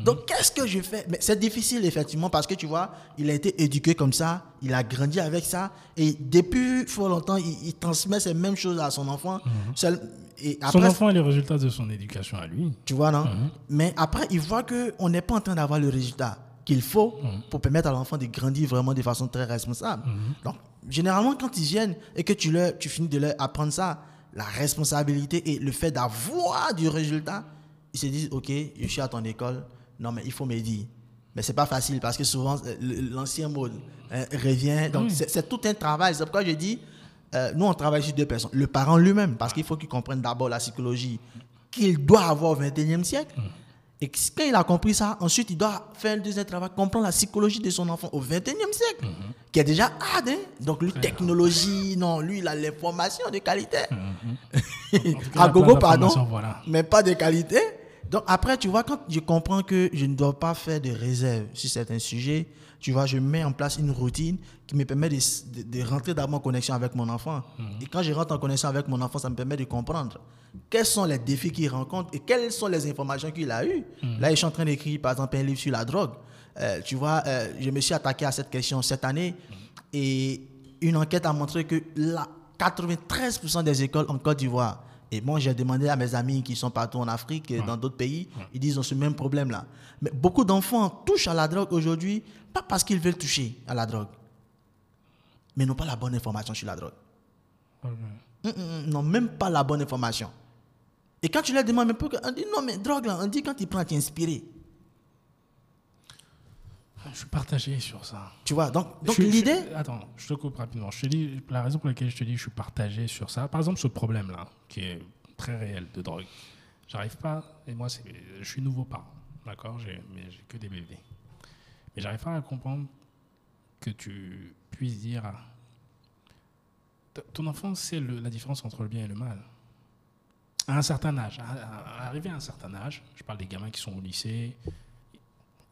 Donc, qu'est-ce que je fais? Mais c'est difficile, effectivement, parce que tu vois, il a été éduqué comme ça, il a grandi avec ça, et depuis fort longtemps, il, il transmet ces mêmes choses à son enfant. Seul- et Son enfant est le résultat de son éducation à lui. tu vois, non? Mhm. Mais après, il voit qu'on n'est pas en train d'avoir le résultat qu'il faut Mhm. pour permettre à l'enfant de grandir vraiment de façon très responsable. Donc, généralement, quand ils viennent et que tu, leur, tu finis de leur apprendre ça, la responsabilité et le fait d'avoir du résultat, ils se disent, OK, je suis à ton école, non, mais il faut me dire. Mais c'est pas facile parce que souvent, euh, l'ancien mode euh, revient. Donc, c'est tout un travail. C'est pourquoi je dis, euh, nous, on travaille sur deux personnes. Le parent lui-même, parce qu'il faut qu'il comprenne d'abord la psychologie qu'il doit avoir au 21e siècle. Et quand il a compris ça, ensuite, il doit faire un deuxième travail, comprendre la psychologie de son enfant au 21e siècle, qui est déjà hard. hein. Donc, lui, technologie, non, lui, il a l'information de qualité. Cas, à gogo, pardon, Voilà. mais pas de qualité. Donc après, tu vois, quand je comprends que je ne dois pas faire de réserve sur certains sujets, tu vois, je mets en place une routine qui me permet de, de- de rentrer d'abord en connexion avec mon enfant. Et quand je rentre en connexion avec mon enfant, ça me permet de comprendre quels sont les défis qu'il rencontre et quelles sont les informations qu'il a eues. Là, je suis en train d'écrire, par exemple, un livre sur la drogue. Euh, tu vois, euh, je me suis attaqué à cette question cette année et une enquête a montré que la 93% des écoles en Côte d'Ivoire, et moi j'ai demandé à mes amis qui sont partout en Afrique et dans d'autres pays, ils disent ont ce même problème-là. Mais beaucoup d'enfants touchent à la drogue aujourd'hui, pas parce qu'ils veulent toucher à la drogue, mais n'ont pas la bonne information sur la drogue. Ok. Hum, hum, hum, n'ont même pas la bonne information. Et quand tu leur demandes, mais pourquoi? On dit non, mais drogue là, on dit quand il prend, tu es inspiré. Je suis partagé sur ça. Tu vois, donc, donc l'idée. attends, je te coupe rapidement. Je te dis la raison pour laquelle je te dis que je suis partagé sur ça. Par exemple, ce problème-là, qui est très réel de drogue. J'arrive pas, et moi, je suis nouveau parent, d'accord? J'ai, Mais j'ai que des bébés. Mais j'arrive pas à comprendre que tu puisses dire à- ton enfant sait le- la différence entre le bien et le mal. À un certain âge, à, à- arrivé à un certain âge, je parle des gamins qui sont au lycée,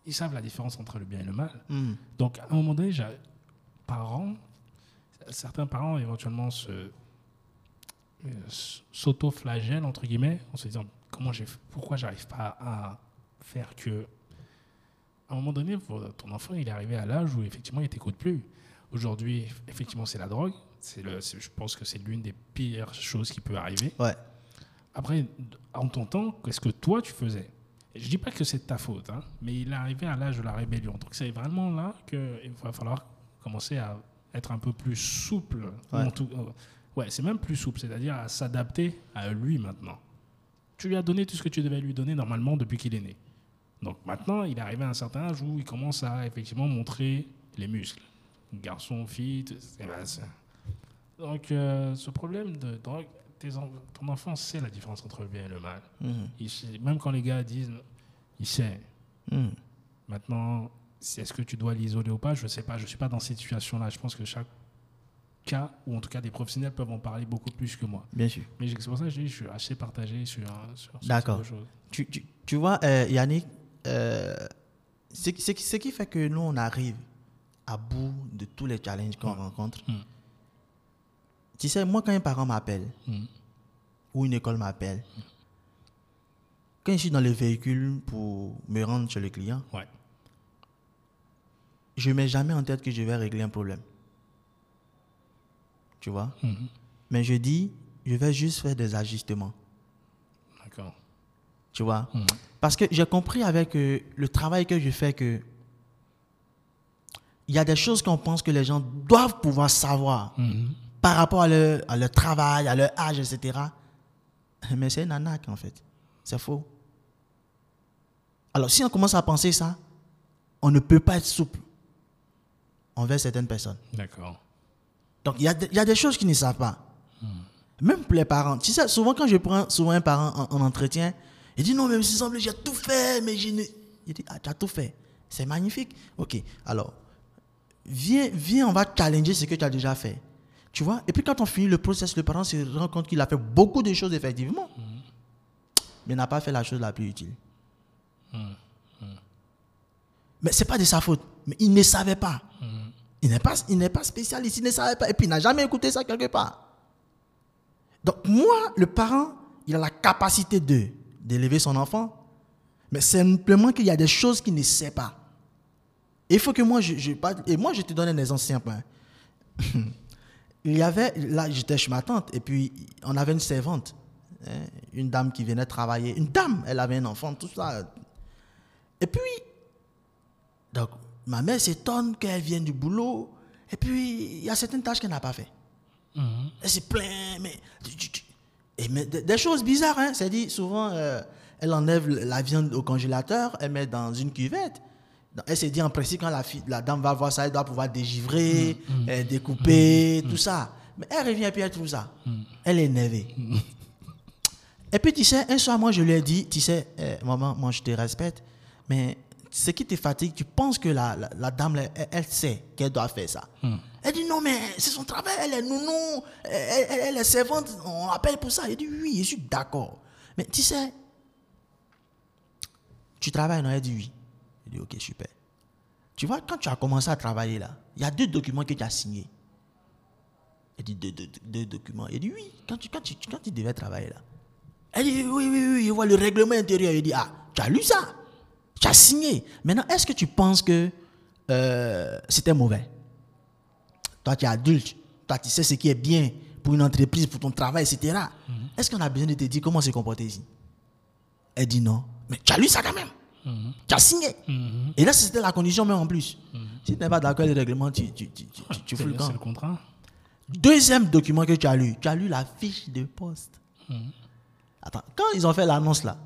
ils savent la différence entre le bien et le mal. Hum, Donc, à un moment donné, parents, certains parents éventuellement se euh, s'auto-flagellent entre guillemets en se disant comment j'ai, pourquoi j'arrive pas à faire que à un moment donné, ton enfant il est arrivé à l'âge où effectivement il t'écoute plus. Aujourd'hui, effectivement, c'est la drogue. C'est le, c'est- je pense que c'est l'une des pires choses qui peut arriver. ouais. Après, en ton temps, qu'est-ce que toi tu faisais? Je dis pas que c'est de ta faute, hein, mais il est arrivé à l'âge de la rébellion. Donc c'est vraiment là qu'il va falloir commencer à être un peu plus souple. ou Ouais. tout- euh, ouais, c'est même plus souple, c'est-à-dire à s'adapter à lui maintenant. Tu lui as donné tout ce que tu devais lui donner normalement depuis qu'il est né. Donc maintenant, il est arrivé à un certain âge où il commence à effectivement montrer les muscles. Garçon, fille, c'est- donc euh, ce problème de drogue, tes en- ton enfant sait la différence entre le bien et le mal. Hum, Il sait- même quand les gars disent, il sait. hum. Maintenant, c'est- est-ce que tu dois l'isoler ou pas? Je ne sais pas. Je ne suis pas dans cette situation-là. Je pense que chaque cas, ou en tout cas des professionnels, peuvent en parler beaucoup plus que moi. Bien sûr. Mais c'est pour ça que je dis, je suis assez partagé sur, sur ce D'accord. type de choses. Tu, tu, tu vois, euh, Yannick, euh, ce, qui- ce qui- ce qui fait que nous, on arrive à bout de tous les challenges qu'on rencontre, Mm. Tu sais, moi, quand un parent m'appelle Mm. ou une école m'appelle, quand je suis dans le véhicule pour me rendre chez le client, Ouais. je ne mets jamais en tête que je vais régler un problème. Tu vois? Mhm. Mais je dis, je vais juste faire des ajustements. D'accord. Tu vois? Parce que j'ai compris avec euh, le travail que je fais que il y a des choses qu'on pense que les gens doivent pouvoir savoir par rapport à leur, à travail, à leur âge, etc. Mais c'est une arnaque, en fait. C'est faux. Alors, si on commence à penser ça, on ne peut pas être souple envers certaines personnes. D'accord. Donc, il y, a y des choses qu'ils ne savent pas. Même pour les parents. Tu sais, souvent, quand je prends souvent un parent en, en entretien, il dit Non, mais il semble j'ai tout fait, mais je ne. Il dit Ah, tu as tout fait. C'est magnifique. Ok, alors, viens, viens, on va challenger ce que tu as déjà fait. Tu vois? Et puis, quand on finit le process, le parent se rend compte qu'il a fait beaucoup de choses, effectivement, mais n'a pas fait la chose la plus utile. Mais ce n'est pas de sa faute. Mais il ne savait pas. Il n'est pas, il n'est pas spécialiste, il ne savait pas. Et puis il n'a jamais écouté ça quelque part. Donc moi, le parent, il a la capacité de d'élever son enfant, mais simplement qu'il y a des choses qu'il ne sait pas. Il faut que moi, je, je et moi, je te donne un exemple simple. il y avait, là, j'étais chez ma tante, et puis on avait une servante, hein, une dame qui venait travailler. Une dame, elle avait un enfant, tout ça. Et puis, donc, ma mère s'étonne qu'elle vienne du boulot. Et puis, il y a certaines tâches qu'elle n'a pas fait. Elle se plaint, mais. Et des, choses bizarres, hein. C'est-à-dire, souvent, euh, elle enlève la viande au congélateur, elle met dans une cuvette. Elle s'est dit, en principe, quand la, fille, la dame va voir ça, elle doit pouvoir dégivrer, euh, découper, tout ça. Mais elle revient et puis elle trouve ça. Elle est énervée. Et puis, tu sais, un soir, moi, je lui ai dit, tu sais, eh, maman, moi, je te respecte, mais ce qui te fatigue, tu penses que la, la, la dame, elle, elle sait qu'elle doit faire ça. Elle dit, non, mais c'est son travail, elle est nounou, elle, elle- elle est servante, on l'appelle pour ça. Elle dit, oui, je suis d'accord. Mais tu sais, tu travailles, non? Elle dit, oui. Elle dit, ok, super. Tu vois, quand tu as commencé à travailler là, il y a deux documents que tu as signés. Elle dit, deux, deux- deux documents. Elle dit, oui, quand tu, quand, tu, quand tu devais travailler là. Elle dit, oui, oui, oui, je vois le règlement intérieur. Elle dit, ah, tu as lu ça? Tu as signé. Maintenant, est-ce que tu penses que euh, c'était mauvais? Toi, tu es adulte. Toi, tu sais ce qui est bien pour une entreprise, pour ton travail, etc. Est-ce qu'on a besoin de te dire comment se comporter ici? Elle dit non. Mais tu as lu ça quand même. Tu as signé. Et là, c'était la condition même en plus. Si tu n'es pas d'accord avec le règlement, tu, tu, tu, tu, fous le camp. contrat. Deuxième document que tu as lu, tu as lu la fiche de poste. Attends, quand ils ont fait l'annonce là,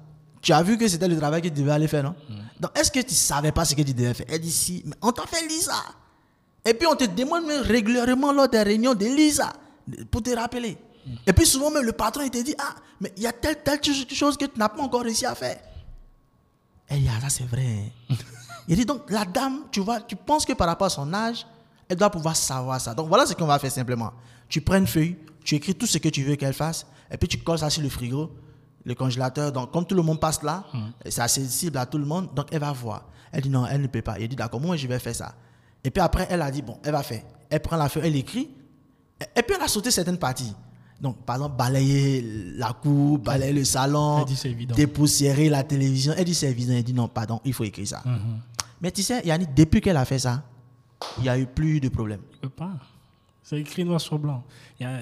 tu as vu que c'était le travail que tu devais aller faire, non? Donc, est-ce que tu ne savais pas ce que tu devais faire? Elle dit si, mais on t'a fait lire ça. Et puis, on te demande même régulièrement lors des réunions de lire ça, pour te rappeler. Et puis, souvent même, le patron, il te dit Ah, mais il y a telle, telle chose que tu n'as pas encore réussi à faire. Elle dit Ah, ça c'est vrai. il dit donc, la dame, tu vois, tu penses que par rapport à son âge, elle doit pouvoir savoir ça. Donc, voilà ce qu'on va faire simplement. Tu prends une feuille, tu écris tout ce que tu veux qu'elle fasse, et puis tu colles ça sur le frigo, le congélateur. Donc, comme tout le monde passe là, c'est accessible à tout le monde, donc elle va voir. Elle dit non, elle ne peut pas. Il dit d'accord, moi je vais faire ça. Et puis après, elle a dit bon, elle va faire. Elle prend la feuille, elle écrit, et puis elle a sauté certaines parties. Donc, par exemple, balayer la cour, balayer le salon, dépoussiérer la télévision. Elle dit c'est évident. Elle dit non, pardon, il faut écrire ça. Mais tu sais, Yannick, depuis qu'elle a fait ça, il n'y a eu plus de problème. Je peux pas. C'est écrit noir sur blanc. Il y y a-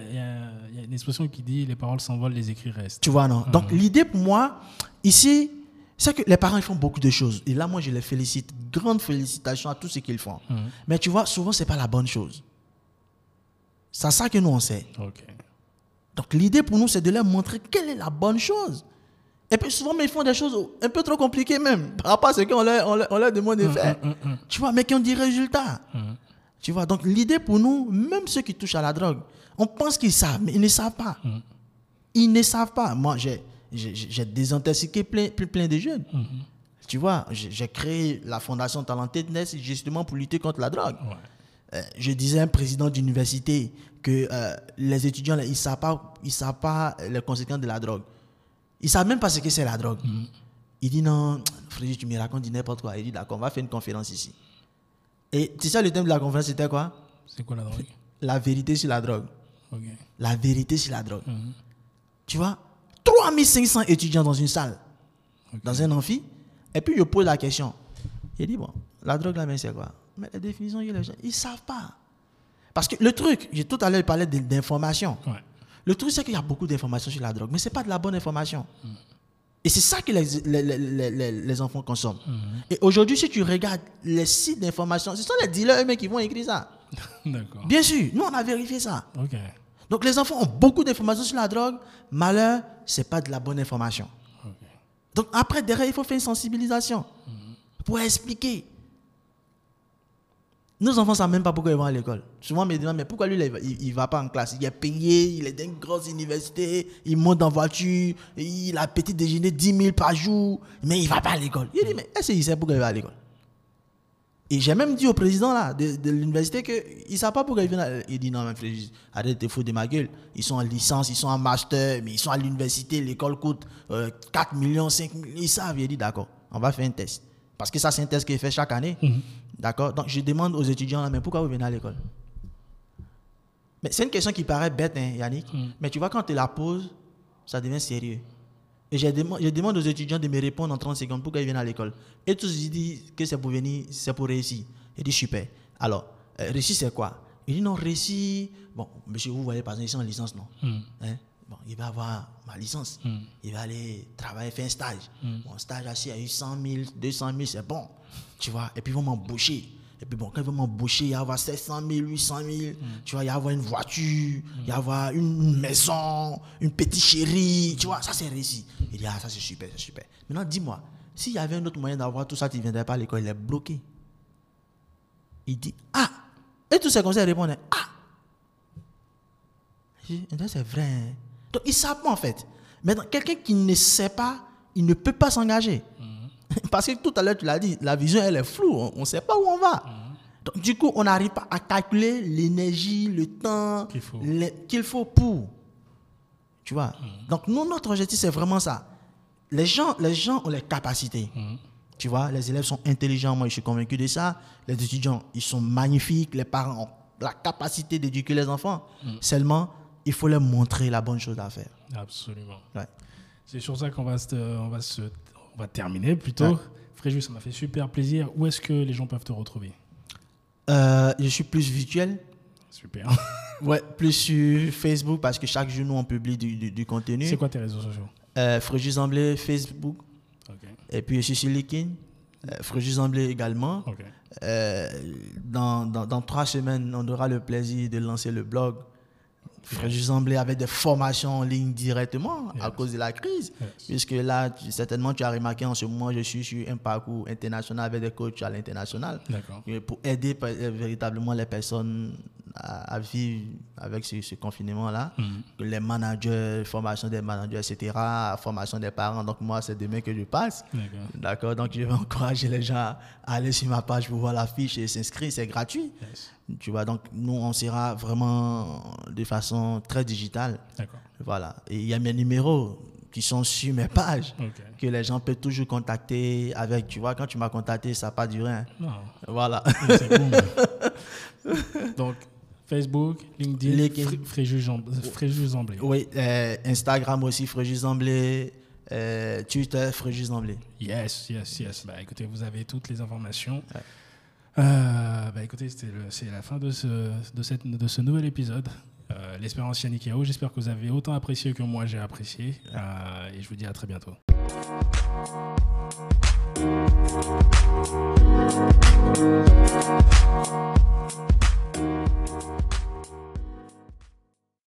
il y a une expression qui dit les paroles s'envolent, les écrits restent. Tu vois, non? Donc, l'idée pour moi, ici, c'est que les parents ils font beaucoup de choses. Et là, moi, je les félicite. Grande félicitations à tout ce qu'ils font. Mais tu vois, souvent, ce n'est pas la bonne chose. C'est ça que nous, on sait. Donc, l'idée pour nous, c'est de leur montrer quelle est la bonne chose. Et puis, souvent, mais ils font des choses un peu trop compliquées même, par rapport à ce qu'on leur, on leur, on leur demande de faire. Tu vois, mais qui ont des résultats. Tu vois, donc l'idée pour nous, même ceux qui touchent à la drogue, on pense qu'ils savent, mais ils ne savent pas. Ils ne savent pas. Moi, j'ai, désintoxiqué plein, plein, de jeunes. Tu vois, j'ai, créé la fondation Talentedness justement pour lutter contre la drogue. Ouais. Euh, je disais à un président d'université que euh, les étudiants, ils ne savent, pas- ils savent pas les conséquences de la drogue. Ils ne savent même pas ce que c'est la drogue. Il dit non, Frédéric, tu me racontes n'importe quoi. Il dit d'accord, on va faire une conférence ici. Et tu sais, le thème de la conférence, c'était quoi? C'est quoi la drogue? La vérité sur la drogue. La vérité sur la drogue. Tu vois 3500 étudiants dans une salle, dans un amphi. Et puis, je pose la question. Il dit, bon, la drogue, là, mais c'est quoi? Mais la définition, il y a les gens, ils ne savent pas. Parce que le truc, j'ai tout à l'heure parlé de- d'information. Ouais. Le truc, c'est qu'il y a beaucoup d'informations sur la drogue, mais ce n'est pas de la bonne information. Et c'est ça que les, les, les, les, enfants consomment. Et aujourd'hui, si tu regardes les sites d'information, ce sont les dealers eux-mêmes qui vont écrire ça. Bien sûr, nous, on a vérifié ça. Donc, les enfants ont beaucoup d'informations sur la drogue. Malheur, ce n'est pas de la bonne information. Donc, après, derrière, il faut faire une sensibilisation pour expliquer. Nos enfants ne savent même pas pourquoi ils vont à l'école. Souvent, on me demande, mais pourquoi lui, il ne va pas en classe? Il est payé, il est dans une grosse université, il monte en voiture, il a petit déjeuner 10 000 par jour, mais il ne va pas à l'école. Il dit, mais est-ce qu'il sait pourquoi il va à l'école? Et j'ai même dit au président là, de, l'université qu'il ne sait pas pourquoi il vient. à- Il dit, non, mais frère, arrête de foutre de ma gueule. Ils sont en licence, ils sont en master, mais ils sont à l'université, l'école coûte euh, 4 millions, 5 millions. Ils savent. Il dit, d'accord, on va faire un test. Parce que ça, c'est un test qui est fait chaque année. D'accord? Donc, je demande aux étudiants, là, mais pourquoi vous venez à l'école? Mais c'est une question qui paraît bête, hein, Yannick. Mais tu vois, quand tu la poses, ça devient sérieux. Et je demande, je demande aux étudiants de me répondre en 30 secondes pourquoi ils viennent à l'école. Et tous ils disent que c'est pour venir, c'est pour réussir. Il dit super. Alors, euh, réussir c'est quoi? Il dit non, réussir. Bon, monsieur, vous voyez, par exemple, ils sont en licence, non? Hein? Bon, il va avoir ma licence. Il va aller travailler, faire un stage. Mon stage assis à eu 100 000, 200 000, c'est bon. Tu vois, et puis ils vont m'embaucher. Et puis bon, quand ils vont m'embaucher, il va y avoir 700 000, 800 000. Tu vois, il va y avoir une voiture, il va y avoir une maison, une petite chérie. Tu vois, ça c'est réussi. Il dit, ah, ça c'est super, c'est super. Maintenant, dis-moi, s'il y avait un autre moyen d'avoir tout ça, tu ne viendrais pas à l'école, il est bloqué. Il dit, ah Et tous ces conseils répondent, ah je dis, Eh, c'est vrai. hein. Donc, ils savent pas en fait. Maintenant, quelqu'un qui ne sait pas, il ne peut pas s'engager. Parce que tout à l'heure, tu l'as dit, la vision, elle est floue. On ne sait pas où on va. Donc, du coup, on n'arrive pas à calculer l'énergie, le temps Qu'il faut. les- qu'il faut pour. Tu vois? Donc, nous, notre objectif, c'est vraiment ça. Les gens, les gens ont les capacités. Tu vois, les élèves sont intelligents, moi je suis convaincu de ça. Les étudiants, ils sont magnifiques. Les parents ont la capacité d'éduquer les enfants. Seulement, il faut leur montrer la bonne chose à faire. Absolument. Ouais. C'est sur ça qu'on va, se, on va, se, on va terminer plutôt. Ouais. Fréjus, ça m'a fait super plaisir. Où est-ce que les gens peuvent te retrouver? Euh, je suis plus virtuel. Super. Ouais, plus sur Facebook parce que chaque jour, nous, on publie du, du- du contenu. C'est quoi tes réseaux sociaux? Euh, Fréjus Amblé, Facebook. Ok. Et puis, je suis sur LinkedIn. Euh, Fréjus Amblé également. Euh, dans, dans trois semaines, on aura le plaisir de lancer le blog Amblé avec des formations en ligne directement à cause de la crise. Yes. Puisque là, tu- certainement, tu as remarqué en ce moment, je suis sur un parcours international avec des coachs à l'international. Pour aider euh, véritablement les personnes à, à vivre avec ce, ce confinement-là. Les managers, formation des managers, etc., formation des parents. Donc, moi, c'est demain que je passe. D'accord. Donc, je vais encourager les gens à aller sur ma page pour voir la fiche et s'inscrire. C'est gratuit. Yes. Tu vois, donc, nous, on sera vraiment de façon très digitale. D'accord. Voilà. Et il y a mes numéros qui sont sur mes pages que les gens peuvent toujours contacter avec. Tu vois, quand tu m'as contacté, ça n'a pas duré. hein. Non, Voilà. c'est bon. Donc, Facebook, LinkedIn, LinkedIn. Fréjus Fréjus Zamblé. Oui, euh, Instagram aussi, Fréjus Zamblé. Euh, Twitter, Fréjus Zamblé. Yes, yes, yes. Bah, écoutez, vous avez toutes les informations. Ouais. Euh, bah, écoutez, c'est la fin de ce, de, cette, de ce nouvel épisode. Euh, l'espérance Yannick Yao, j'espère que vous avez autant apprécié que moi j'ai apprécié. Ouais. Euh, et je vous dis à très bientôt. Thank you.